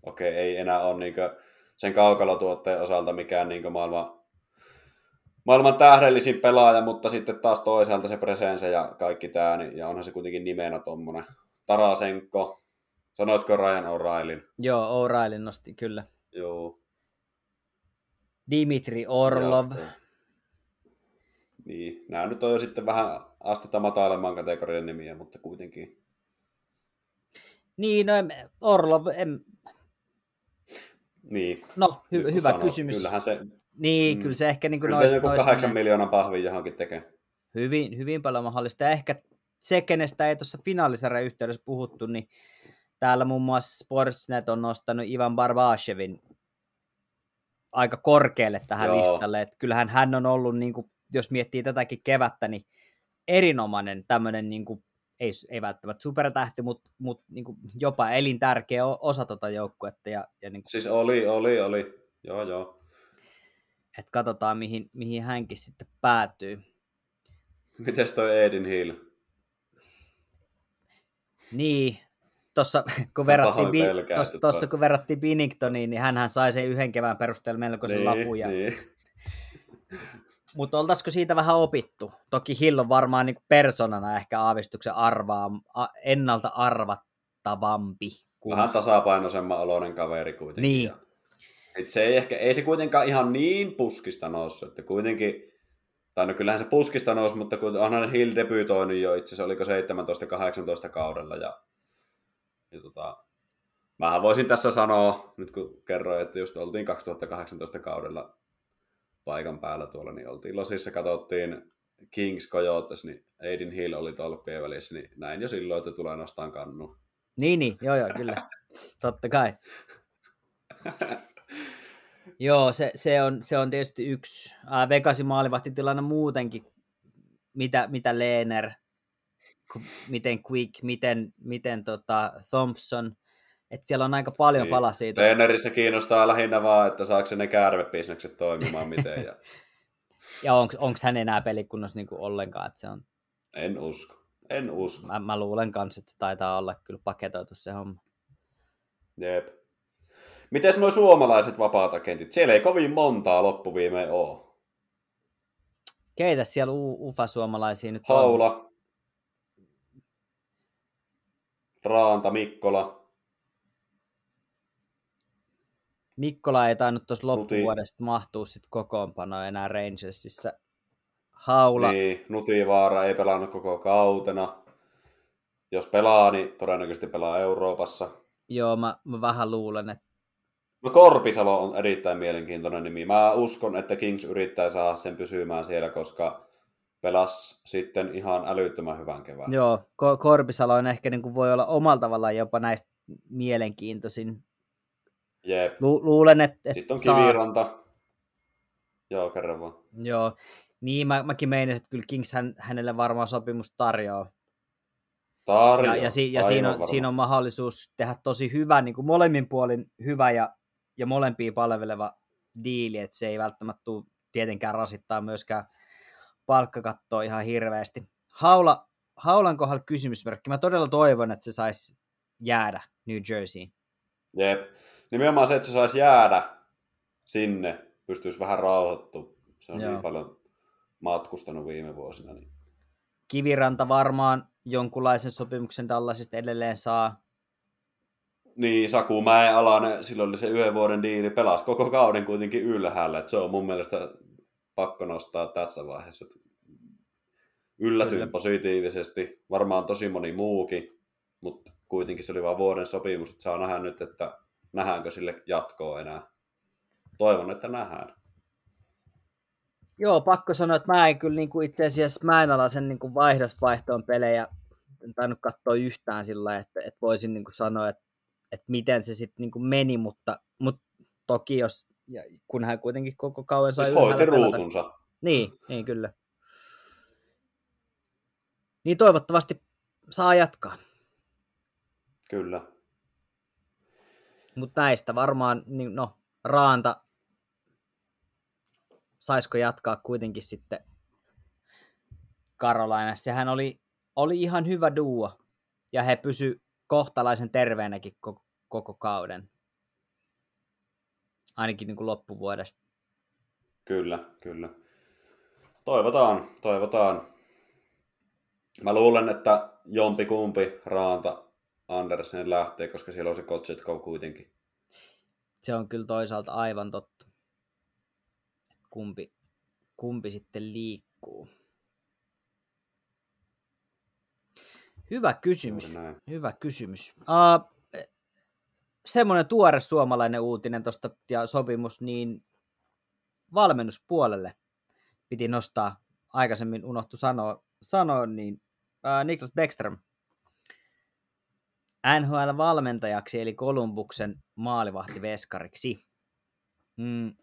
okei, ei enää ole niin sen kaukalotuotteen osalta mikään niin maailman, maailman tähdellisin pelaaja, mutta sitten taas toisaalta se presense ja kaikki tämä, niin, ja onhan se kuitenkin nimenä tuommoinen Tarasenko, sanoitko Ryan O'Reillyn? Joo, O'Reillyn nosti kyllä. Joo. Dimitri Orlov. Ja, niin, nämä nyt on jo sitten vähän astetta matalemman kategorian nimiä, mutta kuitenkin. Niin, no Orlov, en... Niin. No, hy- hyvä sanot, kysymys. Kyllähän se... Niin, mm, kyllä se ehkä niin kuin kyllä se joku kahdeksan miljoonan pahvin johonkin tekee. Hyvin, hyvin paljon mahdollista. Ja ehkä se, kenestä ei tuossa finaalisarjan yhteydessä puhuttu, niin täällä muun muassa Sportsnet on nostanut Ivan Barbashevin aika korkealle tähän Joo. listalle. Että kyllähän hän on ollut, niin kuin, jos miettii tätäkin kevättä, niin erinomainen tämmöinen, niin kuin, ei, ei välttämättä supertähti, mutta mut, niin kuin, jopa elintärkeä osa tuota joukkuetta. Ja, ja niin kuin, siis oli, oli, oli. Joo, joo. Että katsotaan, mihin, mihin hänkin sitten päätyy. Mites toi Edin Hill? Niin, tuossa kun, verrattiin, bi, tossa, tossa, kun verrattiin Binningtoniin, niin hän sai sen yhden kevään perusteella melkoisen niin, lapun. Ja... Niin. Mutta oltaisiko siitä vähän opittu? Toki Hill on varmaan niin persoonana ehkä aavistuksen arvaa, ennalta arvattavampi. Kuin... Vähän tasapainoisemman oloinen kaveri kuitenkin. Niin. Ja sit se ei, ehkä, ei se kuitenkaan ihan niin puskista noussut, että kuitenkin, tai no kyllähän se puskista nousi, mutta kun onhan Hill debyytoinut jo itse asiassa, oliko 17-18 kaudella, ja ja tota, mähän voisin tässä sanoa, nyt kun kerroin, että just oltiin 2018 kaudella paikan päällä tuolla, niin oltiin Losissa, katsottiin Kings Coyotes, niin Aiden Hill oli tolppien välissä, niin näin jo silloin, että tulee nostaan kannu. Niin, niin, joo, joo, kyllä. Totta kai. *laughs* joo, se, se, on, se on tietysti yksi. Äh, Vegasin maalivahtitilanne muutenkin, mitä, mitä Leener miten Quick, miten, miten tota Thompson, että siellä on aika paljon niin. palasia. Treenerissä kiinnostaa lähinnä vaan, että saako ne kärvebisnekset toimimaan miten. Ja, *laughs* ja onko hän enää pelikunnossa niin ollenkaan, että se on... En usko, en usko. Mä, mä luulen kanssa, että se taitaa olla kyllä paketoitu se homma. Jep. Miten nuo suomalaiset vapaat agentit? Siellä ei kovin montaa loppuviimeen ole. Keitä siellä u- ufa-suomalaisia nyt Haula, on? Raanta, Mikkola. Mikkola ei tainnut tuossa loppuvuodesta mahtua sitten kokoonpanoa enää Rangersissa. Haula. Niin, Nutivaara ei pelannut koko kautena. Jos pelaa, niin todennäköisesti pelaa Euroopassa. Joo, mä, mä vähän luulen, että No Korpisalo on erittäin mielenkiintoinen nimi. Mä uskon, että Kings yrittää saada sen pysymään siellä, koska pelas sitten ihan älyttömän hyvän kevään. Joo, Korpisalo on ehkä niin kuin voi olla omalla tavallaan jopa näistä mielenkiintoisin. Jep. Lu- luulen, että, että Sitten on saa... Kiviranta. Joo, kerran vaan. Joo, niin mä, mäkin meinasin, että kyllä Kings hän, hänelle varmaan sopimus tarjoaa. Tarjoaa. Ja, ja, si, ja siinä, on, siinä on mahdollisuus tehdä tosi hyvä, niin kuin molemmin puolin hyvä ja, ja molempia palveleva diili, että se ei välttämättä tule tietenkään rasittaa myöskään palkkakattoa ihan hirveästi. Haula, Haulan kohdalla kysymysmerkki. Mä todella toivon, että se saisi jäädä New Jerseyin. Jep. Nimenomaan se, että se saisi jäädä sinne, pystyisi vähän rauhoittumaan. Se on niin Joo. niin paljon matkustanut viime vuosina. Niin. Kiviranta varmaan jonkunlaisen sopimuksen Dallasista edelleen saa. Niin, Saku Mäen alainen, silloin oli se yhden vuoden diili, pelasi koko kauden kuitenkin ylhäällä. Et se on mun mielestä pakko nostaa tässä vaiheessa. Yllätyin Kyllä. positiivisesti, varmaan tosi moni muukin, mutta kuitenkin se oli vain vuoden sopimus, että saa nähdä nyt, että nähdäänkö sille jatkoa enää. Toivon, että nähdään. Joo, pakko sanoa, että mä en kyllä niin kuin itse asiassa mä en ala sen niin kuin vaihdosta vaihtoon pelejä en tainnut katsoa yhtään sillä, että, että voisin niin kuin sanoa, että, että miten se sitten niin kuin meni, mutta, mutta toki jos ja kun hän kuitenkin koko kauan sai siis hoiti ruutunsa. Niin, niin kyllä. Niin toivottavasti saa jatkaa. Kyllä. Mutta näistä varmaan, niin no, Raanta, saisiko jatkaa kuitenkin sitten Karolainassa. Sehän oli, oli ihan hyvä duo, ja he pysy kohtalaisen terveenäkin koko, koko kauden. ainakin niin kuin loppuvuodesta. Kyllä, kyllä. Toivotaan, toivotaan. Mä luulen, että jompi kumpi Raanta Andersen lähtee, koska siellä on se Kotsetko kuitenkin. Se on kyllä toisaalta aivan totta. Kumpi, kumpi sitten liikkuu. Hyvä kysymys. Hyvä kysymys. Uh, semmoinen tuore suomalainen uutinen tuosta ja sopimus, niin valmennuspuolelle piti nostaa, aikaisemmin unohtu sanoa, sanoa niin uh, Niklas Beckström NHL-valmentajaksi eli Kolumbuksen maalivahtiveskariksi. Mm,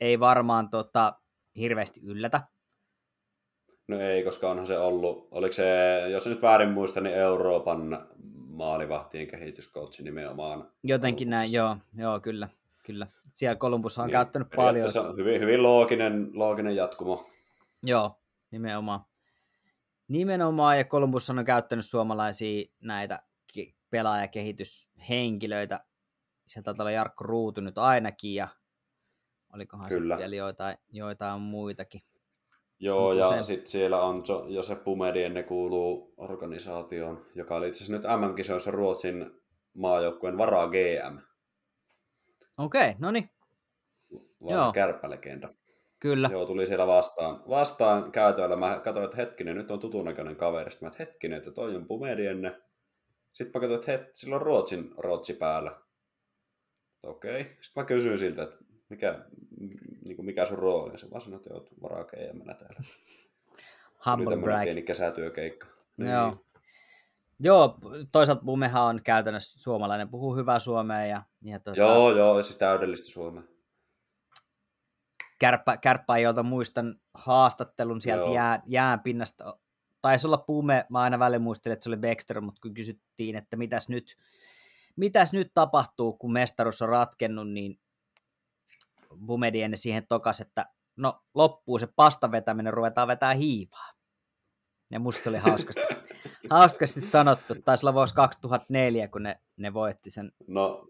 ei varmaan tota, hirveästi yllätä. No ei, koska onhan se ollut, oliko se, jos nyt väärin muista, niin Euroopan maalivahtien kehityskoutsi nimenomaan. Jotenkin näin, joo, joo, kyllä, kyllä. Siellä Kolumbus on niin, käyttänyt paljon. Se on hyvin, hyvin looginen, looginen jatkumo. Joo, nimenomaan. Nimenomaan, ja Kolumbus on käyttänyt suomalaisia näitä pelaajakehityshenkilöitä. Sieltä taitaa olla Jarkko Ruutu nyt ainakin, ja olikohan Kyllä. sitten vielä joitain, joitain muitakin. Joo, ja sen... sitten siellä on jo, Josef Pumedi, ne kuuluu organisaatioon, joka oli itse asiassa nyt MM-kisoissa Ruotsin maajoukkueen varaa GM. Okei, okay, no niin. Joo. kärppälegenda. Kyllä. Joo, tuli siellä vastaan, vastaan käytävällä. Mä katsoin, että hetkinen, nyt on tutun näköinen kaveri. Sitten mä, että hetkinen, että toi on Pumedienne. Sitten mä katsoin, että het, sillä on Ruotsin rotsi päällä. Okei. Okay. Sitten mä kysyin siltä, että mikä, niin kuin mikä sun rooli? Ja se vaan sanoi, että oot varakeijämänä täällä. *laughs* Humble brag. pieni kesätyökeikka. Niin. Joo. Joo, toisaalta Bumehan on käytännössä suomalainen, puhuu hyvää suomea. Ja, ja tuota, joo, joo, siis täydellistä suomea. Kärppä, kärppä jolta muistan haastattelun sieltä jää, jään pinnasta. Taisi olla Pume, mä aina välillä muistelin, että se oli Baxter, mutta kun kysyttiin, että mitäs nyt, mitäs nyt tapahtuu, kun mestaruus on ratkennut, niin Bumedi ennen siihen tokas, että no loppuu se pasta vetäminen, ruvetaan vetää hiivaa. Ja musta oli hauskasti, *laughs* hauskasti sanottu. Taisi olla vuosi 2004, kun ne, ne voitti sen. No,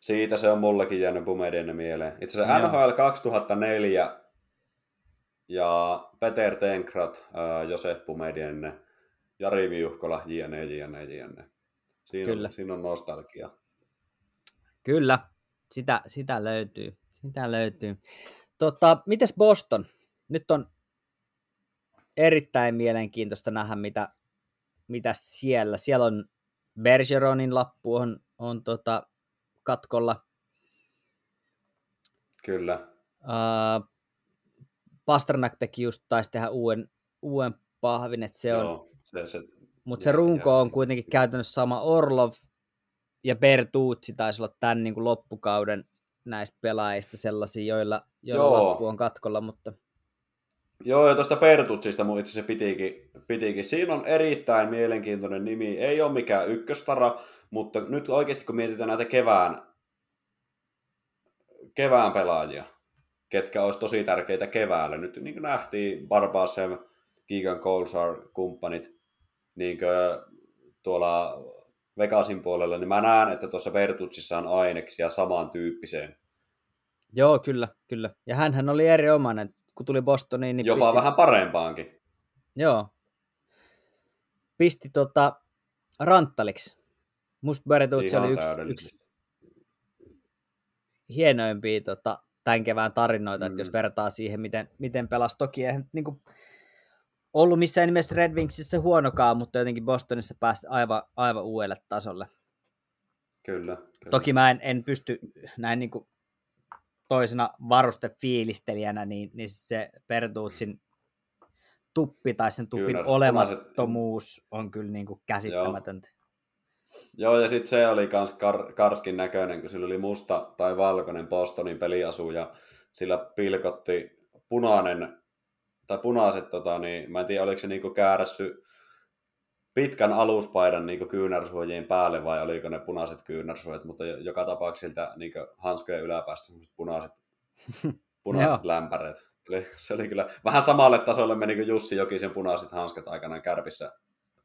siitä se on mullekin jäänyt Bumedien mieleen. Itse asiassa NHL 2004 ja Peter Tenkrat, äh, Josef Bumedien, Jari Viuhkola, jne, jne, jne. Siinä, Kyllä. Siinä on nostalgia. Kyllä, sitä, sitä löytyy. Mitä löytyy? Tota, mites Boston? Nyt on erittäin mielenkiintoista nähdä, mitä, mitä siellä. Siellä on Bergeronin lappu on, on tota, katkolla. Kyllä. Uh, Pasternak teki just taisi tehdä uuden, uuden pahvin, että se Joo, on... Se, se, mutta se runko on kuitenkin käytännössä sama. Orlov ja Bertucci taisi olla tämän niin kuin loppukauden näistä pelaajista sellaisia, joilla, joilla Joo. lappu on katkolla, mutta... Joo, ja tuosta Pertutsista mun itse asiassa pitikin, pitikin. Siinä on erittäin mielenkiintoinen nimi. Ei ole mikään ykköstara, mutta nyt oikeasti kun mietitään näitä kevään, kevään pelaajia, ketkä olisi tosi tärkeitä keväällä. Nyt niin kuin nähtiin Barbasem, Gigan Colsar, kumppanit, niin kuin tuolla Vegasin puolella, niin mä näen, että tuossa Vertutsissa on aineksia samantyyppiseen. Joo, kyllä, kyllä. Ja hän oli erinomainen, kun tuli Bostoniin. Niin Jopa pisti... vähän parempaankin. Joo. Pisti tota ranttaliksi. Musta Bertuzzi oli yksi, yksi hienoimpia tota, tämän kevään tarinoita, mm. että jos vertaa siihen, miten, miten pelasi. Toki eihän niin kuin, ollut missään nimessä Red Wingsissä huonokaan, mutta jotenkin Bostonissa pääsi aivan, aivan uudelle tasolle. Kyllä. kyllä. Toki mä en, en pysty näin niin kuin toisena varustefiilistelijänä, niin, niin se Pertuutsin tuppi tai sen tupin kyllä, olemattomuus punaiset... on kyllä niin kuin käsittämätöntä. Joo. Joo, ja sitten se oli myös kar- karskin näköinen, kun sillä oli musta tai valkoinen Bostonin peliasu, ja sillä pilkotti punainen tai punaiset, tota, niin mä en tiedä, oliko se niinku käärässy pitkän aluspaidan niinku kyynärsuojien päälle vai oliko ne punaiset kyynärsuojat, mutta joka tapauksessa siltä niinku hanskojen yläpäästä punaiset, *laughs* punaiset lämpäreet. Eli se oli kyllä vähän samalle tasolle meni kuin Jussi Jokisen punaiset hanskat aikanaan kärpissä.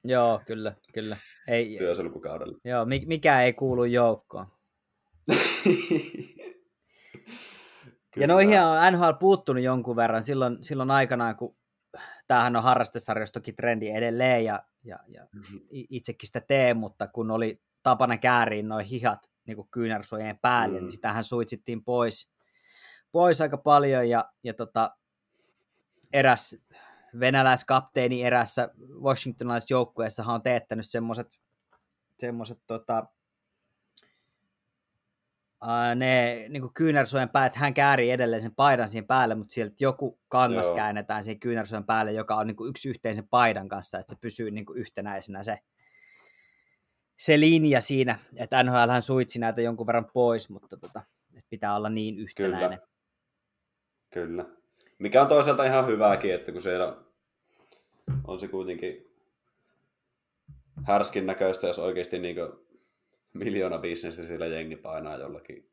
Joo, kyllä, kyllä. Ei, työsulkukaudella. Joo, mikä ei kuulu joukkoon. *laughs* Ja noihin on NHL puuttunut jonkun verran silloin, silloin aikanaan, kun tämähän on harrastesarjoissa toki trendi edelleen ja, ja, ja mm-hmm. itsekin sitä teen, mutta kun oli tapana kääriin noin hihat niin kuin kyynärsuojien päälle, niin mm. niin sitähän suitsittiin pois, pois aika paljon ja, ja tota, eräs venäläiskapteeni erässä washingtonilaisessa joukkueessa on teettänyt semmoiset semmoset, tota, ne niin kyynärsuojen päät, hän käärii edelleen sen paidan siihen päälle, mutta sieltä joku kangas Joo. käännetään siihen kyynärsuojen päälle, joka on niin kuin yksi yhteisen paidan kanssa, että se pysyy niin kuin yhtenäisenä se, se linja siinä, että NHL hän suitsi näitä jonkun verran pois, mutta tota, että pitää olla niin yhtenäinen. Kyllä. Kyllä. Mikä on toisaalta ihan hyvääkin, että kun siellä on se kuitenkin härskin näköistä, jos oikeasti niin miljoona bisnestä siellä jengi painaa jollakin,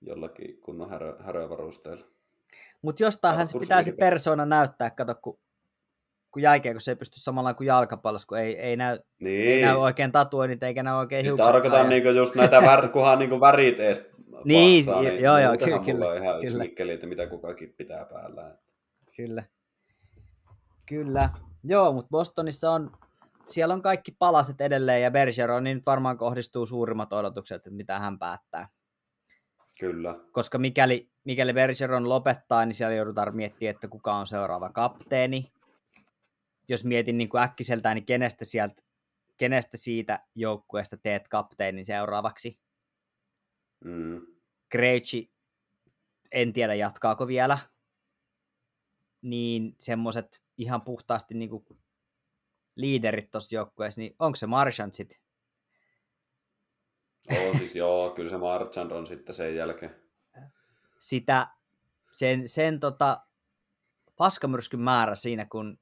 jollakin kunnon härö, härövarusteella. Mutta jostainhan se pitää se persoona näyttää, kato, kun, kun jälkeen, kun se ei pysty samalla kuin jalkapallossa, kun ei, ei, näy, niin. ei näy oikein tatuoinnit eikä näy oikein hiukset. Tarkoitan niinku just näitä, vär, *laughs* kunhan niinku värit edes niin, passaa, niin joo, joo, kyllä, kyllä, on ihan kyllä. mikkeli, että mitä kukakin pitää päällä. Kyllä. Kyllä. Joo, mutta Bostonissa on, siellä on kaikki palaset edelleen ja Bergeron, niin nyt varmaan kohdistuu suurimmat odotukset, että mitä hän päättää. Kyllä. Koska mikäli, mikäli Bergeron lopettaa, niin siellä joudutaan miettimään, että kuka on seuraava kapteeni. Jos mietin niin kuin äkkiseltään, niin kenestä, sieltä, kenestä siitä joukkueesta teet kapteenin seuraavaksi. Mm. Krejci, en tiedä jatkaako vielä, niin semmoiset ihan puhtaasti niin kuin liiderit tuossa joukkueessa, niin onko se Marchand sitten? Oo, siis joo, kyllä se Marchand on sitten sen jälkeen. Sitä, sen, sen tota, paskamyrskyn määrä siinä, kun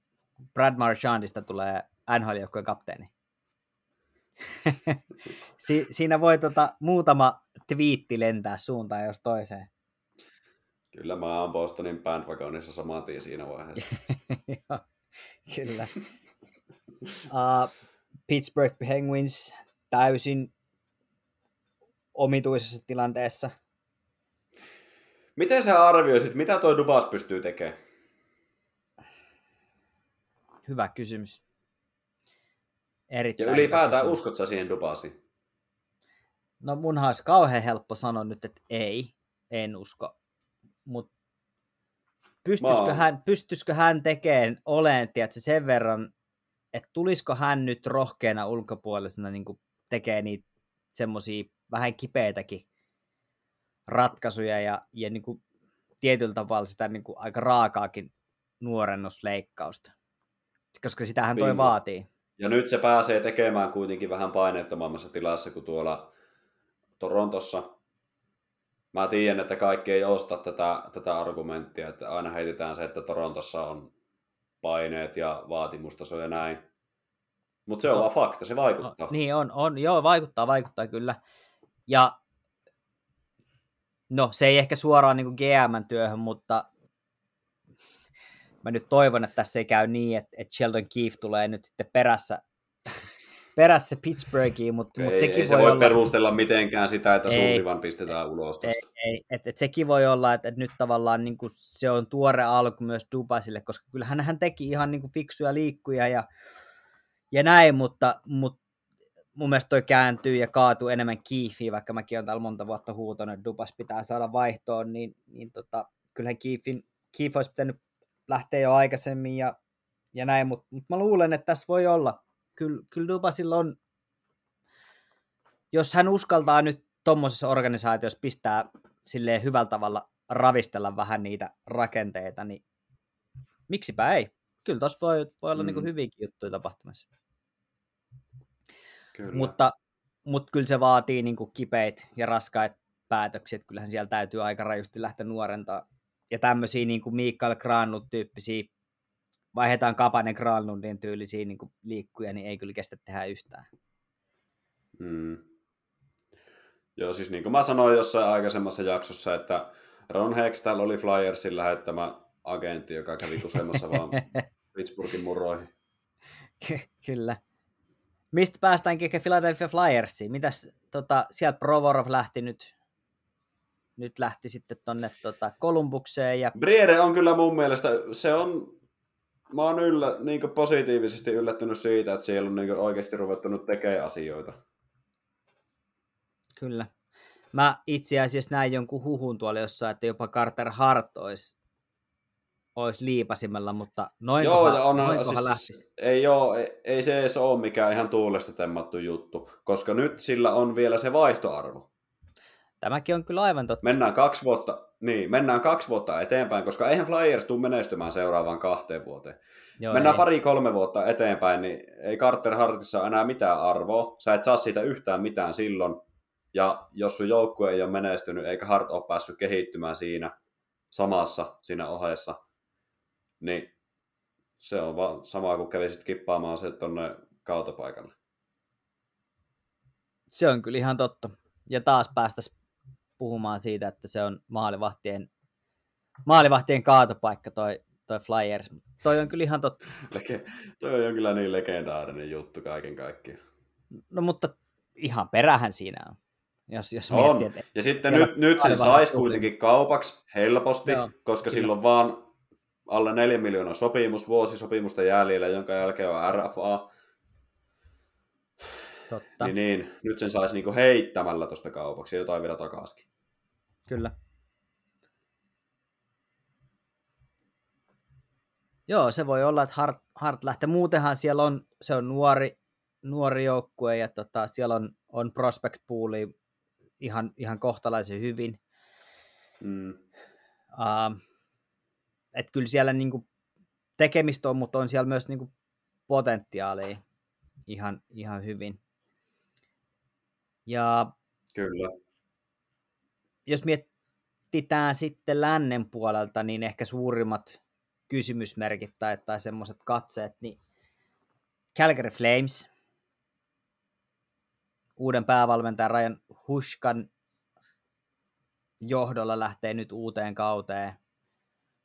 Brad Marchandista tulee NHL-joukkueen kapteeni. *laughs* si- siinä voi tota, muutama twiitti lentää suuntaan jos toiseen. Kyllä mä oon Bostonin bandwagonissa saman tien siinä vaiheessa. *laughs* kyllä. Uh, Pittsburgh Penguins täysin omituisessa tilanteessa. Miten sä arvioisit, mitä toi Dubas pystyy tekemään? Hyvä kysymys. Erittäin ja ylipäätään uskot sä siihen Dubasiin? No munhan olisi kauhean helppo sanoa nyt, että ei, en usko. Mutta pystyisikö hän, pystyisikö hän tekemään olentia, että sen verran, että tulisiko hän nyt rohkeana ulkopuolisena niin tekee niitä semmoisia vähän kipeitäkin ratkaisuja ja, ja niin kuin tietyllä tavalla sitä niin kuin aika raakaakin nuorennusleikkausta. Koska sitähän toi Bingo. vaatii. Ja nyt se pääsee tekemään kuitenkin vähän paineettomammassa tilassa kuin tuolla Torontossa. Mä tiedän, että kaikki ei osta tätä, tätä argumenttia, että aina heitetään se, että Torontossa on paineet ja vaatimustaso ja näin. Mutta se on no, vaan fakta, se vaikuttaa. No, niin on, on, joo, vaikuttaa, vaikuttaa kyllä. Ja no, se ei ehkä suoraan niin GM-työhön, mutta mä nyt toivon, että tässä ei käy niin, että, että Sheldon Keefe tulee nyt sitten perässä perässä Pittsburghiin, mutta, mutta sekin ei se voi, olla... perustella mitenkään sitä, että Sullivan pistetään ulos Ei, ei. Et, et sekin voi olla, että, että nyt tavallaan niin kuin se on tuore alku myös Dubasille, koska kyllähän hän teki ihan niin kuin fiksuja liikkuja ja, ja näin, mutta, mutta mun mielestä toi kääntyy ja kaatuu enemmän kiifiin, vaikka mäkin olen täällä monta vuotta huutanut, että Dubas pitää saada vaihtoon, niin, niin tota, kyllähän Kiifin, Kiif olisi pitänyt lähteä jo aikaisemmin ja, ja näin, mutta, mutta mä luulen, että tässä voi olla, kyllä, kyllä Dubasilla on, jos hän uskaltaa nyt tuommoisessa organisaatiossa pistää silleen hyvällä tavalla ravistella vähän niitä rakenteita, niin miksipä ei. Kyllä tuossa voi, voi olla niinku mm. niin hyvinkin juttuja tapahtumassa. Kyllä. Mutta, mutta kyllä se vaatii niin kipeitä ja raskaita päätöksiä, että kyllähän siellä täytyy aika rajusti lähteä nuorentaa. Ja tämmöisiä niin kuin Mikael Granlund-tyyppisiä vaihdetaan Kapanen Granlundin tyylisiä niin liikkuja, niin ei kyllä kestä tehdä yhtään. Mm. Joo, siis niin kuin mä sanoin jossain aikaisemmassa jaksossa, että Ron Hextall oli Flyersin lähettämä agentti, joka kävi kusemassa vaan *laughs* Pittsburghin muroihin. Ky- kyllä. Mistä päästäänkin Philadelphia Flyersiin? Mitäs tota, sieltä Provorov lähti nyt nyt lähti sitten tonne tota, Kolumbukseen. Ja... Briere on kyllä mun mielestä, se on, mä oon yllä, niin positiivisesti yllättynyt siitä, että siellä on niin oikeasti ruvettu tekemään asioita. Kyllä. Mä itse asiassa näin jonkun huhun tuolla jossain, että jopa Carter Hart olisi, olisi liipasimella, mutta noin Joo, ja onhan, siis, ei, oo, ei, ei, se edes ole mikään ihan tuulesta temmattu juttu, koska nyt sillä on vielä se vaihtoarvo. Tämäkin on kyllä aivan totta. Mennään kaksi vuotta, niin, mennään kaksi vuotta eteenpäin, koska eihän Flyers tule menestymään seuraavaan kahteen vuoteen. Joo, Mennään pari-kolme vuotta eteenpäin, niin ei Carter Hartissa ole enää mitään arvoa. Sä et saa siitä yhtään mitään silloin. Ja jos sun joukkue ei ole menestynyt, eikä Hart ole päässyt kehittymään siinä samassa, siinä ohessa, niin se on vaan sama kuin kävisit kippaamaan se tuonne kautapaikalle. Se on kyllä ihan totta. Ja taas päästäisiin puhumaan siitä, että se on maalivahtien, maalivahtien kaatopaikka toi, toi Flyers. Toi on kyllä ihan totta. Leke, toi on kyllä niin legendaarinen juttu kaiken kaikkiaan. No mutta ihan perähän siinä on. Jos, jos on. Miettii, että ja sitten nyt, nyt sen saisi kuitenkin kaupaksi helposti, Joo, koska kyllä. silloin vaan alle 4 miljoonaa sopimus, vuosisopimusta jäljellä, jonka jälkeen on RFA. Totta. Niin, niin nyt sen saisi niinku heittämällä tuosta kaupaksi jotain vielä takaisin. Kyllä. Joo, se voi olla, että Hart, Hart lähtee. Muutenhan siellä on, se on nuori, nuori joukkue ja tota, siellä on, on prospect pooli ihan, ihan kohtalaisen hyvin. Mm. Uh, et kyllä siellä niinku tekemistä on, mutta on siellä myös niinku potentiaalia ihan, ihan hyvin. Ja kyllä. Jos mietitään sitten lännen puolelta, niin ehkä suurimmat kysymysmerkit tai, tai semmoiset katseet, niin Calgary Flames, uuden päävalmentajan Ryan Hushkan johdolla lähtee nyt uuteen kauteen.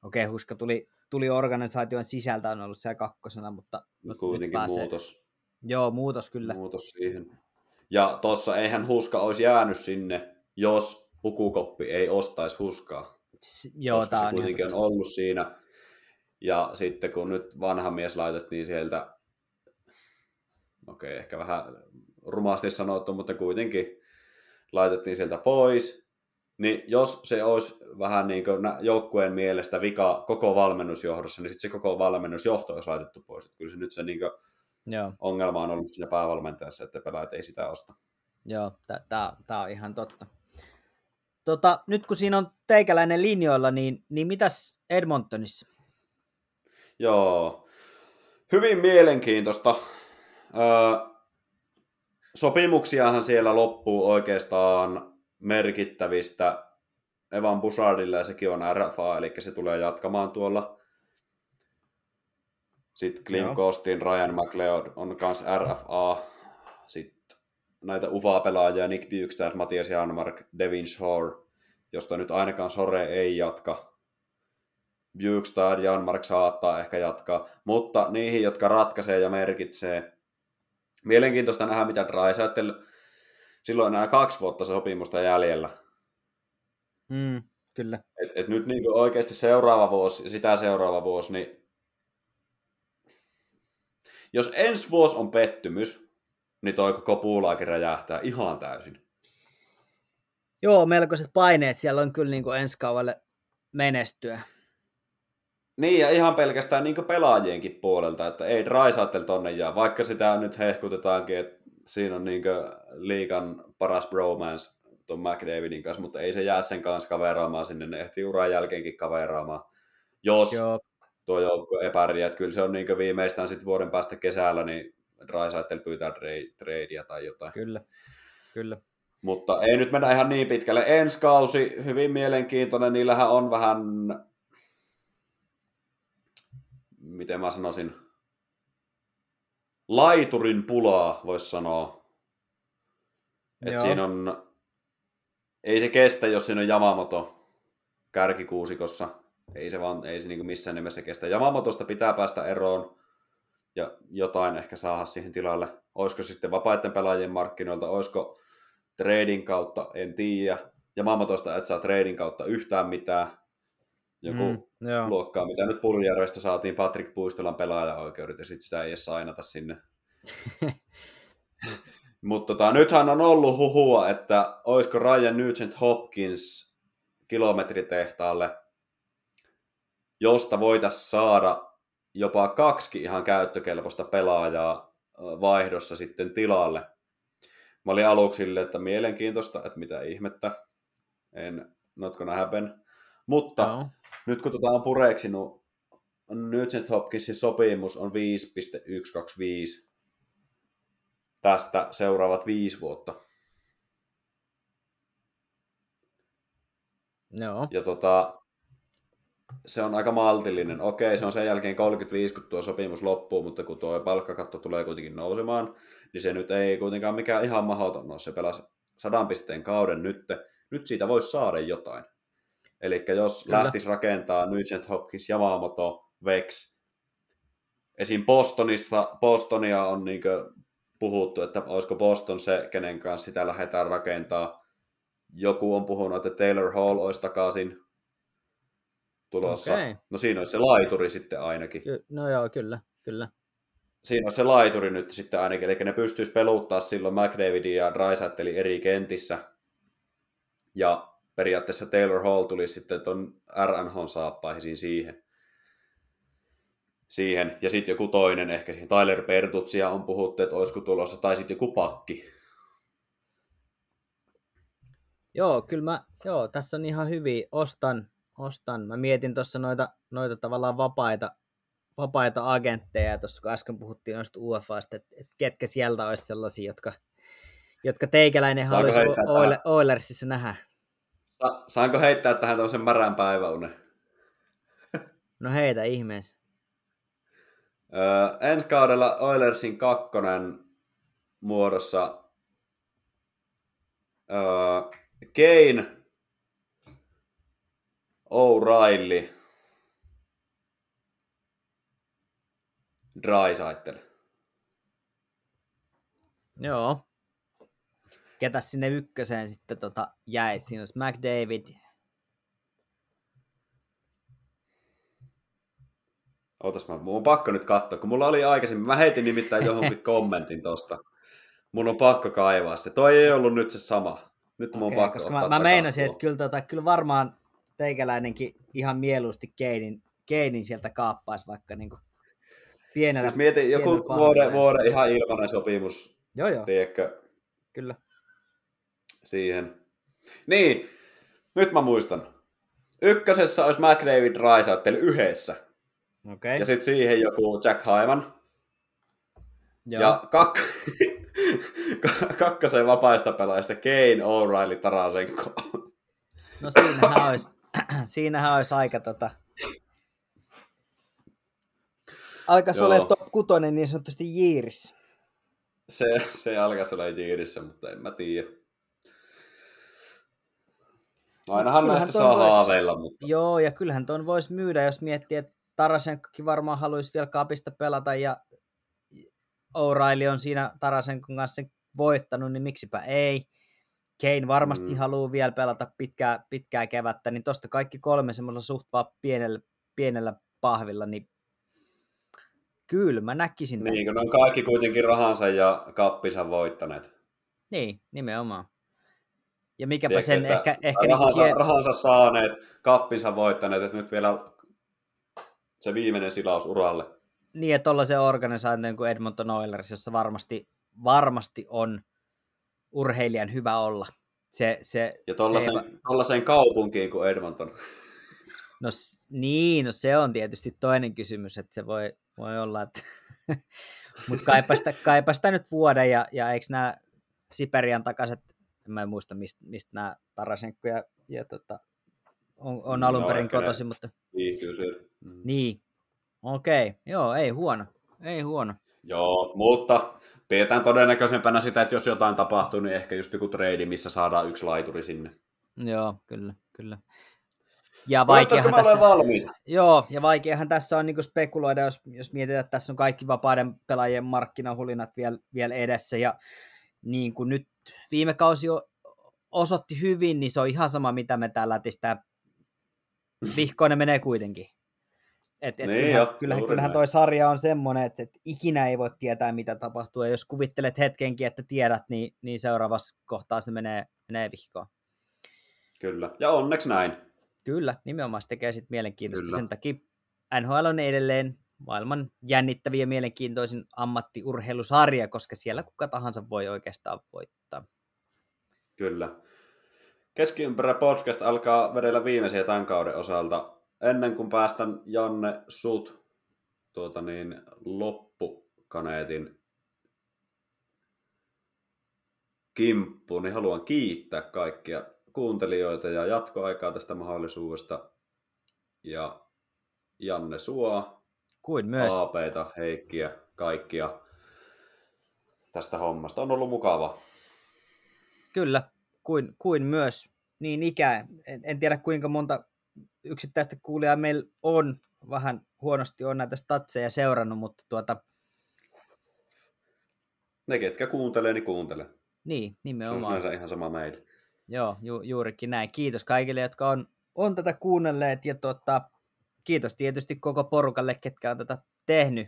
Okei, Huska tuli, tuli organisaation sisältä, on ollut siellä kakkosena, mutta kuitenkin pääsee... muutos. Joo, muutos kyllä. Muutos siihen. Ja tossa eihän Huska olisi jäänyt sinne, jos Hukukoppi ei ostaisi Huskaa. S- joo, tämä on kuitenkin on ollut siinä. Ja sitten kun nyt vanha mies laitettiin sieltä, okei, okay, ehkä vähän rumasti sanottu, mutta kuitenkin laitettiin sieltä pois, niin jos se olisi vähän niin kuin joukkueen mielestä vika koko valmennusjohdossa, niin sitten se koko valmennusjohto olisi laitettu pois. Että kyllä se nyt se niin kuin Joo. ongelma on ollut siinä päävalmentajassa, että pelaajat ei sitä osta. Joo, tämä on ihan totta. Tota, nyt kun siinä on teikäläinen linjoilla, niin, niin mitäs Edmontonissa? Joo, hyvin mielenkiintoista. Öö, sopimuksiahan siellä loppuu oikeastaan merkittävistä Evan Bushardille ja sekin on RFA, eli se tulee jatkamaan tuolla. Sitten Clint Costin, Ryan McLeod on myös RFA. Sitten näitä UFA-pelaajia, Nick Bukestad, Matias Janmark, Devin Shore, josta nyt ainakaan Sore ei jatka. Bukestad, Janmark saattaa ehkä jatkaa, mutta niihin, jotka ratkaisee ja merkitsee, Mielenkiintoista nähdä, mitä Drysaitel, silloin enää kaksi vuotta sopimusta jäljellä. Mm, kyllä. Et, et nyt niin oikeasti seuraava vuosi ja sitä seuraava vuosi, niin jos ensi vuosi on pettymys, niin toi koko puulaakin räjähtää ihan täysin. Joo, melkoiset paineet siellä on kyllä niin kuin ensi kaudelle menestyä. Niin, ja ihan pelkästään niin pelaajienkin puolelta, että ei Drysaitel tonne jää, vaikka sitä nyt hehkutetaankin, että siinä on niin liikan paras bromance tuon McDavidin kanssa, mutta ei se jää sen kanssa kaveraamaan sinne, ne ehtii uran jälkeenkin kaveraamaan, jos Joo. tuo joukko epäriä, että kyllä se on niin viimeistään sitten vuoden päästä kesällä, niin Drysaitel pyytää tradea tai jotain. Kyllä, kyllä. Mutta ei nyt mennä ihan niin pitkälle. Ensi kausi, hyvin mielenkiintoinen, niillähän on vähän miten mä sanoisin, laiturin pulaa, voisi sanoa. Et siinä on, ei se kestä, jos siinä on Yamamoto kärkikuusikossa. Ei se vaan, ei se niin missään nimessä kestä. Yamamotosta pitää päästä eroon ja jotain ehkä saada siihen tilalle. Olisiko sitten vapaiden pelaajien markkinoilta, olisiko trading kautta, en tiedä. Yamamotosta et saa treidin kautta yhtään mitään. Joku mm, joo. luokkaa, mitä nyt Puljärvestä saatiin Patrick Puistolan pelaajaoikeudet, ja sitten sitä ei edes sainata sinne. *laughs* Mutta tota, nythän on ollut huhua, että olisiko Ryan Nugent Hopkins kilometritehtaalle, josta voitaisiin saada jopa kaksi ihan käyttökelpoista pelaajaa vaihdossa sitten tilalle. Mä olin aluksi sille, että mielenkiintoista, että mitä ihmettä, en not gonna happen. Mutta no. nyt kun tota on pureksinut, Nugent Hopkinsin sopimus on 5,125 tästä seuraavat viisi vuotta. Joo. Ja tota, se on aika maltillinen. Okei, se on sen jälkeen 35, kun tuo sopimus loppuu, mutta kun tuo palkkakatto tulee kuitenkin nousemaan, niin se nyt ei kuitenkaan mikään ihan mahdoton ole. Se pelasi sadan pisteen kauden nyt. Nyt siitä voisi saada jotain. Eli jos Kyllä. lähtisi rakentaa Nugent Hopkins, Yamamoto, Vex, esim. Bostonista, Bostonia on niin puhuttu, että olisiko Boston se, kenen kanssa sitä lähdetään rakentaa. Joku on puhunut, että Taylor Hall olisi takaisin tulossa. Okay. No siinä olisi se laituri sitten ainakin. Ky- no joo, kyllä, kyllä. Siinä on se laituri nyt sitten ainakin, eli ne pystyisi peluttaa silloin McDavidin ja Drysaitlin eri kentissä. Ja periaatteessa Taylor Hall tuli sitten tuon RNH-saappaihin siihen siihen. Ja sitten joku toinen, ehkä siihen Tyler Pertutsia on puhuttu, että olisiko tulossa, tai sitten joku pakki. Joo, kyllä mä, joo, tässä on ihan hyvin, ostan, ostan. Mä mietin tuossa noita, noita tavallaan vapaita, vapaita agentteja, tuossa kun äsken puhuttiin noista UFAsta, että, että ketkä sieltä olisi sellaisia, jotka, jotka teikäläinen haluaisi Oilersissa nähdä. Sa- saanko heittää tähän tämmöisen märän päiväunen? No heitä ihmeessä. Öö, ensi kaudella Oilersin kakkonen muodossa öö, Kane, O'Reilly, Drysaitel. Joo. Ketä sinne ykköseen sitten tota jäi? Siinä olisi McDavid, Ootas mä, mun on pakko nyt katsoa, kun mulla oli aikaisemmin, mä heitin nimittäin johonkin *laughs* kommentin tosta. Mun on pakko kaivaa se. Toi ei ollut nyt se sama. Nyt mun okay, on pakko koska mä, mä meinasin, että kyllä, tota, kyllä varmaan teikäläinenkin ihan mieluusti Keinin, Keinin sieltä kaappaisi vaikka niin kuin pienellä. Siis mietin, joku vuoden, vuoden ihan ilmanen sopimus. Joo, joo. Tiedätkö? Kyllä. Siihen. Niin, nyt mä muistan. Ykkösessä olisi McDavid Raisaittel yhdessä. Okay. Ja sitten siihen joku Jack Hyman. Joo. Ja kak... *laughs* kakkosen vapaista pelaajista Kane, O'Reilly, Tarasenko. No siinähän olisi, *clears throat* siinähän olisi aika tota... Alkaisi olla top kutonen niin sanotusti jiirissä. Se, se alkaisi olla jiirissä, mutta en mä tiedä. Ainahan kyllähän näistä saa vois, haaveilla. Mutta... Joo, ja kyllähän tuon voisi myydä, jos miettii, että Tarasenkokin varmaan haluaisi vielä kapista pelata ja O'Reilly on siinä Tarasenkon kanssa voittanut, niin miksipä ei. Kane varmasti mm. haluaa vielä pelata pitkää, pitkää kevättä, niin tosta kaikki kolme semmoisella suht vaan pienellä, pienellä pahvilla, niin kyllä mä näkisin. Niin, kun on kaikki kuitenkin rahansa ja kappinsa voittaneet. Niin, nimenomaan. Ja mikäpä Tiedätkö, sen ehkä... ehkä rahansa, niin kuin... rahansa saaneet, kappinsa voittaneet, että nyt vielä se viimeinen silaus uralle. Niin, että tuollaisen organisaation kuin Edmonton Oilers, jossa varmasti, varmasti on urheilijan hyvä olla. Se, se, ja tuollaiseen, se... kaupunkiin kuin Edmonton. No niin, no se on tietysti toinen kysymys, että se voi, voi olla, että... *laughs* mutta kaipa sitä, kaipa sitä nyt vuoden, ja, ja eikö nämä Siperian takaiset, en mä muista mistä, mistä nämä Tarasenko ja, ja tota, on, on alun no, perin kotosi, mutta... Viihtyy siellä. Mm. Niin, okei, okay. joo, ei huono, ei huono. Joo, mutta pidetään todennäköisempänä sitä, että jos jotain tapahtuu, niin ehkä just joku trade, missä saadaan yksi laituri sinne. Joo, kyllä, kyllä. Ja vaikeahan tässä, valmiita? Joo, ja vaikeahan tässä on niin spekuloida, jos, jos mietitään, että tässä on kaikki vapaiden pelaajien markkinahulinat vielä, vielä edessä, ja niin kuin nyt viime kausi osoitti hyvin, niin se on ihan sama, mitä me täällä lätistään. Vihkoon ne menee kuitenkin. Et, et Niin kyllähän, jo, kyllähän, kyllähän toi sarja on semmoinen, että, että ikinä ei voi tietää, mitä tapahtuu. Ja jos kuvittelet hetkenkin, että tiedät, niin, niin seuraavassa kohtaa se menee, menee vihkoon. Kyllä. Ja onneksi näin. Kyllä, nimenomaan se tekee sitten mielenkiintoista. Kyllä. Sen takia NHL on edelleen maailman jännittäviä ja mielenkiintoisin ammattiurheilusarja, koska siellä kuka tahansa voi oikeastaan voittaa. Kyllä. Keskiympärä podcast alkaa vedellä viimeisiä tämän kauden osalta. Ennen kuin päästän Janne sut tuota niin, loppukaneetin kimppuun, niin haluan kiittää kaikkia kuuntelijoita ja jatkoaikaa tästä mahdollisuudesta. Ja Janne sua, Kuin myös. Aapeita, Heikkiä, kaikkia tästä hommasta. On ollut mukava. Kyllä, kuin, kuin myös niin ikään. En, en tiedä kuinka monta yksittäistä kuulijaa meillä on. Vähän huonosti on näitä statseja seurannut, mutta tuota, Ne, ketkä kuuntelee, niin kuuntelee. niin, Se on nimenomaan. ihan sama meille. Joo, ju, juurikin näin. Kiitos kaikille, jotka on, on tätä kuunnelleet ja tuota, kiitos tietysti koko porukalle, ketkä on tätä tehnyt.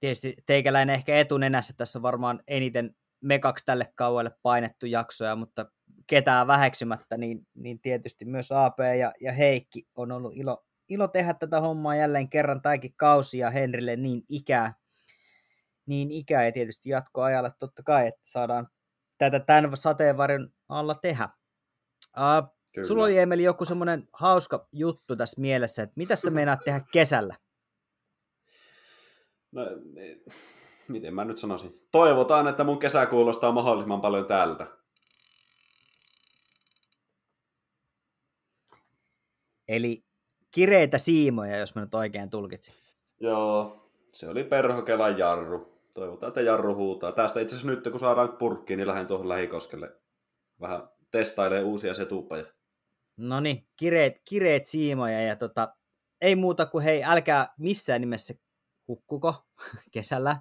Tietysti teikäläinen ehkä etunenässä, tässä on varmaan eniten mekaksi tälle kaualle painettu jaksoja, mutta ketään väheksymättä, niin, niin tietysti myös AP ja, ja Heikki on ollut ilo, ilo tehdä tätä hommaa jälleen kerran tämäkin kausi ja Henrille niin ikää, niin ikää ja tietysti jatkoajalle totta kai, että saadaan tätä tämän sateenvarjon alla tehdä. Uh, Kyllä. sulla oli Emeli joku semmoinen hauska juttu tässä mielessä, että mitä sä meinaat tehdä kesällä? No, eh, miten mä nyt sanoisin? Toivotaan, että mun kesä kuulostaa mahdollisimman paljon tältä. Eli kireitä siimoja, jos mä nyt oikein tulkitsin. Joo, se oli perhokelan jarru. Toivotaan, että jarru huutaa. Tästä itse asiassa nyt, kun saadaan purkkiin, niin lähden tuohon lähikoskelle vähän testailee uusia setupaja. No niin, kireet, kireet siimoja ja tota, ei muuta kuin hei, älkää missään nimessä hukkuko *laughs* kesällä,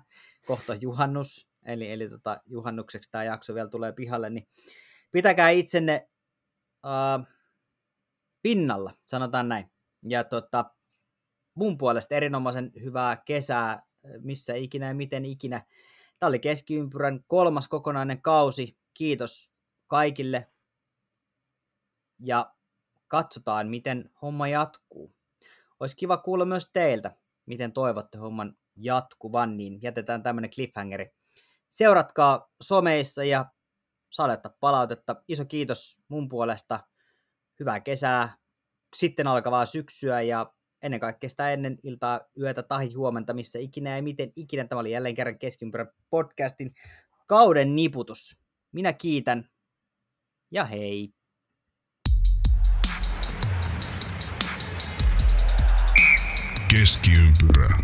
kohta juhannus, eli, eli tota, juhannukseksi tämä jakso vielä tulee pihalle, niin pitäkää itsenne uh, pinnalla, sanotaan näin. Ja tota, mun puolesta erinomaisen hyvää kesää, missä ikinä ja miten ikinä. Tämä oli keskiympyrän kolmas kokonainen kausi. Kiitos kaikille. Ja katsotaan, miten homma jatkuu. Olisi kiva kuulla myös teiltä, miten toivotte homman jatkuvan, niin jätetään tämmöinen cliffhangeri. Seuratkaa someissa ja saadetta palautetta. Iso kiitos mun puolesta. Hyvää kesää, sitten alkavaa syksyä ja ennen kaikkea sitä ennen iltaa, yötä tai huomenta, missä ikinä ja miten ikinä. Tämä oli jälleen kerran Keskiympärä podcastin kauden niputus. Minä kiitän ja hei! Keskiympyrä.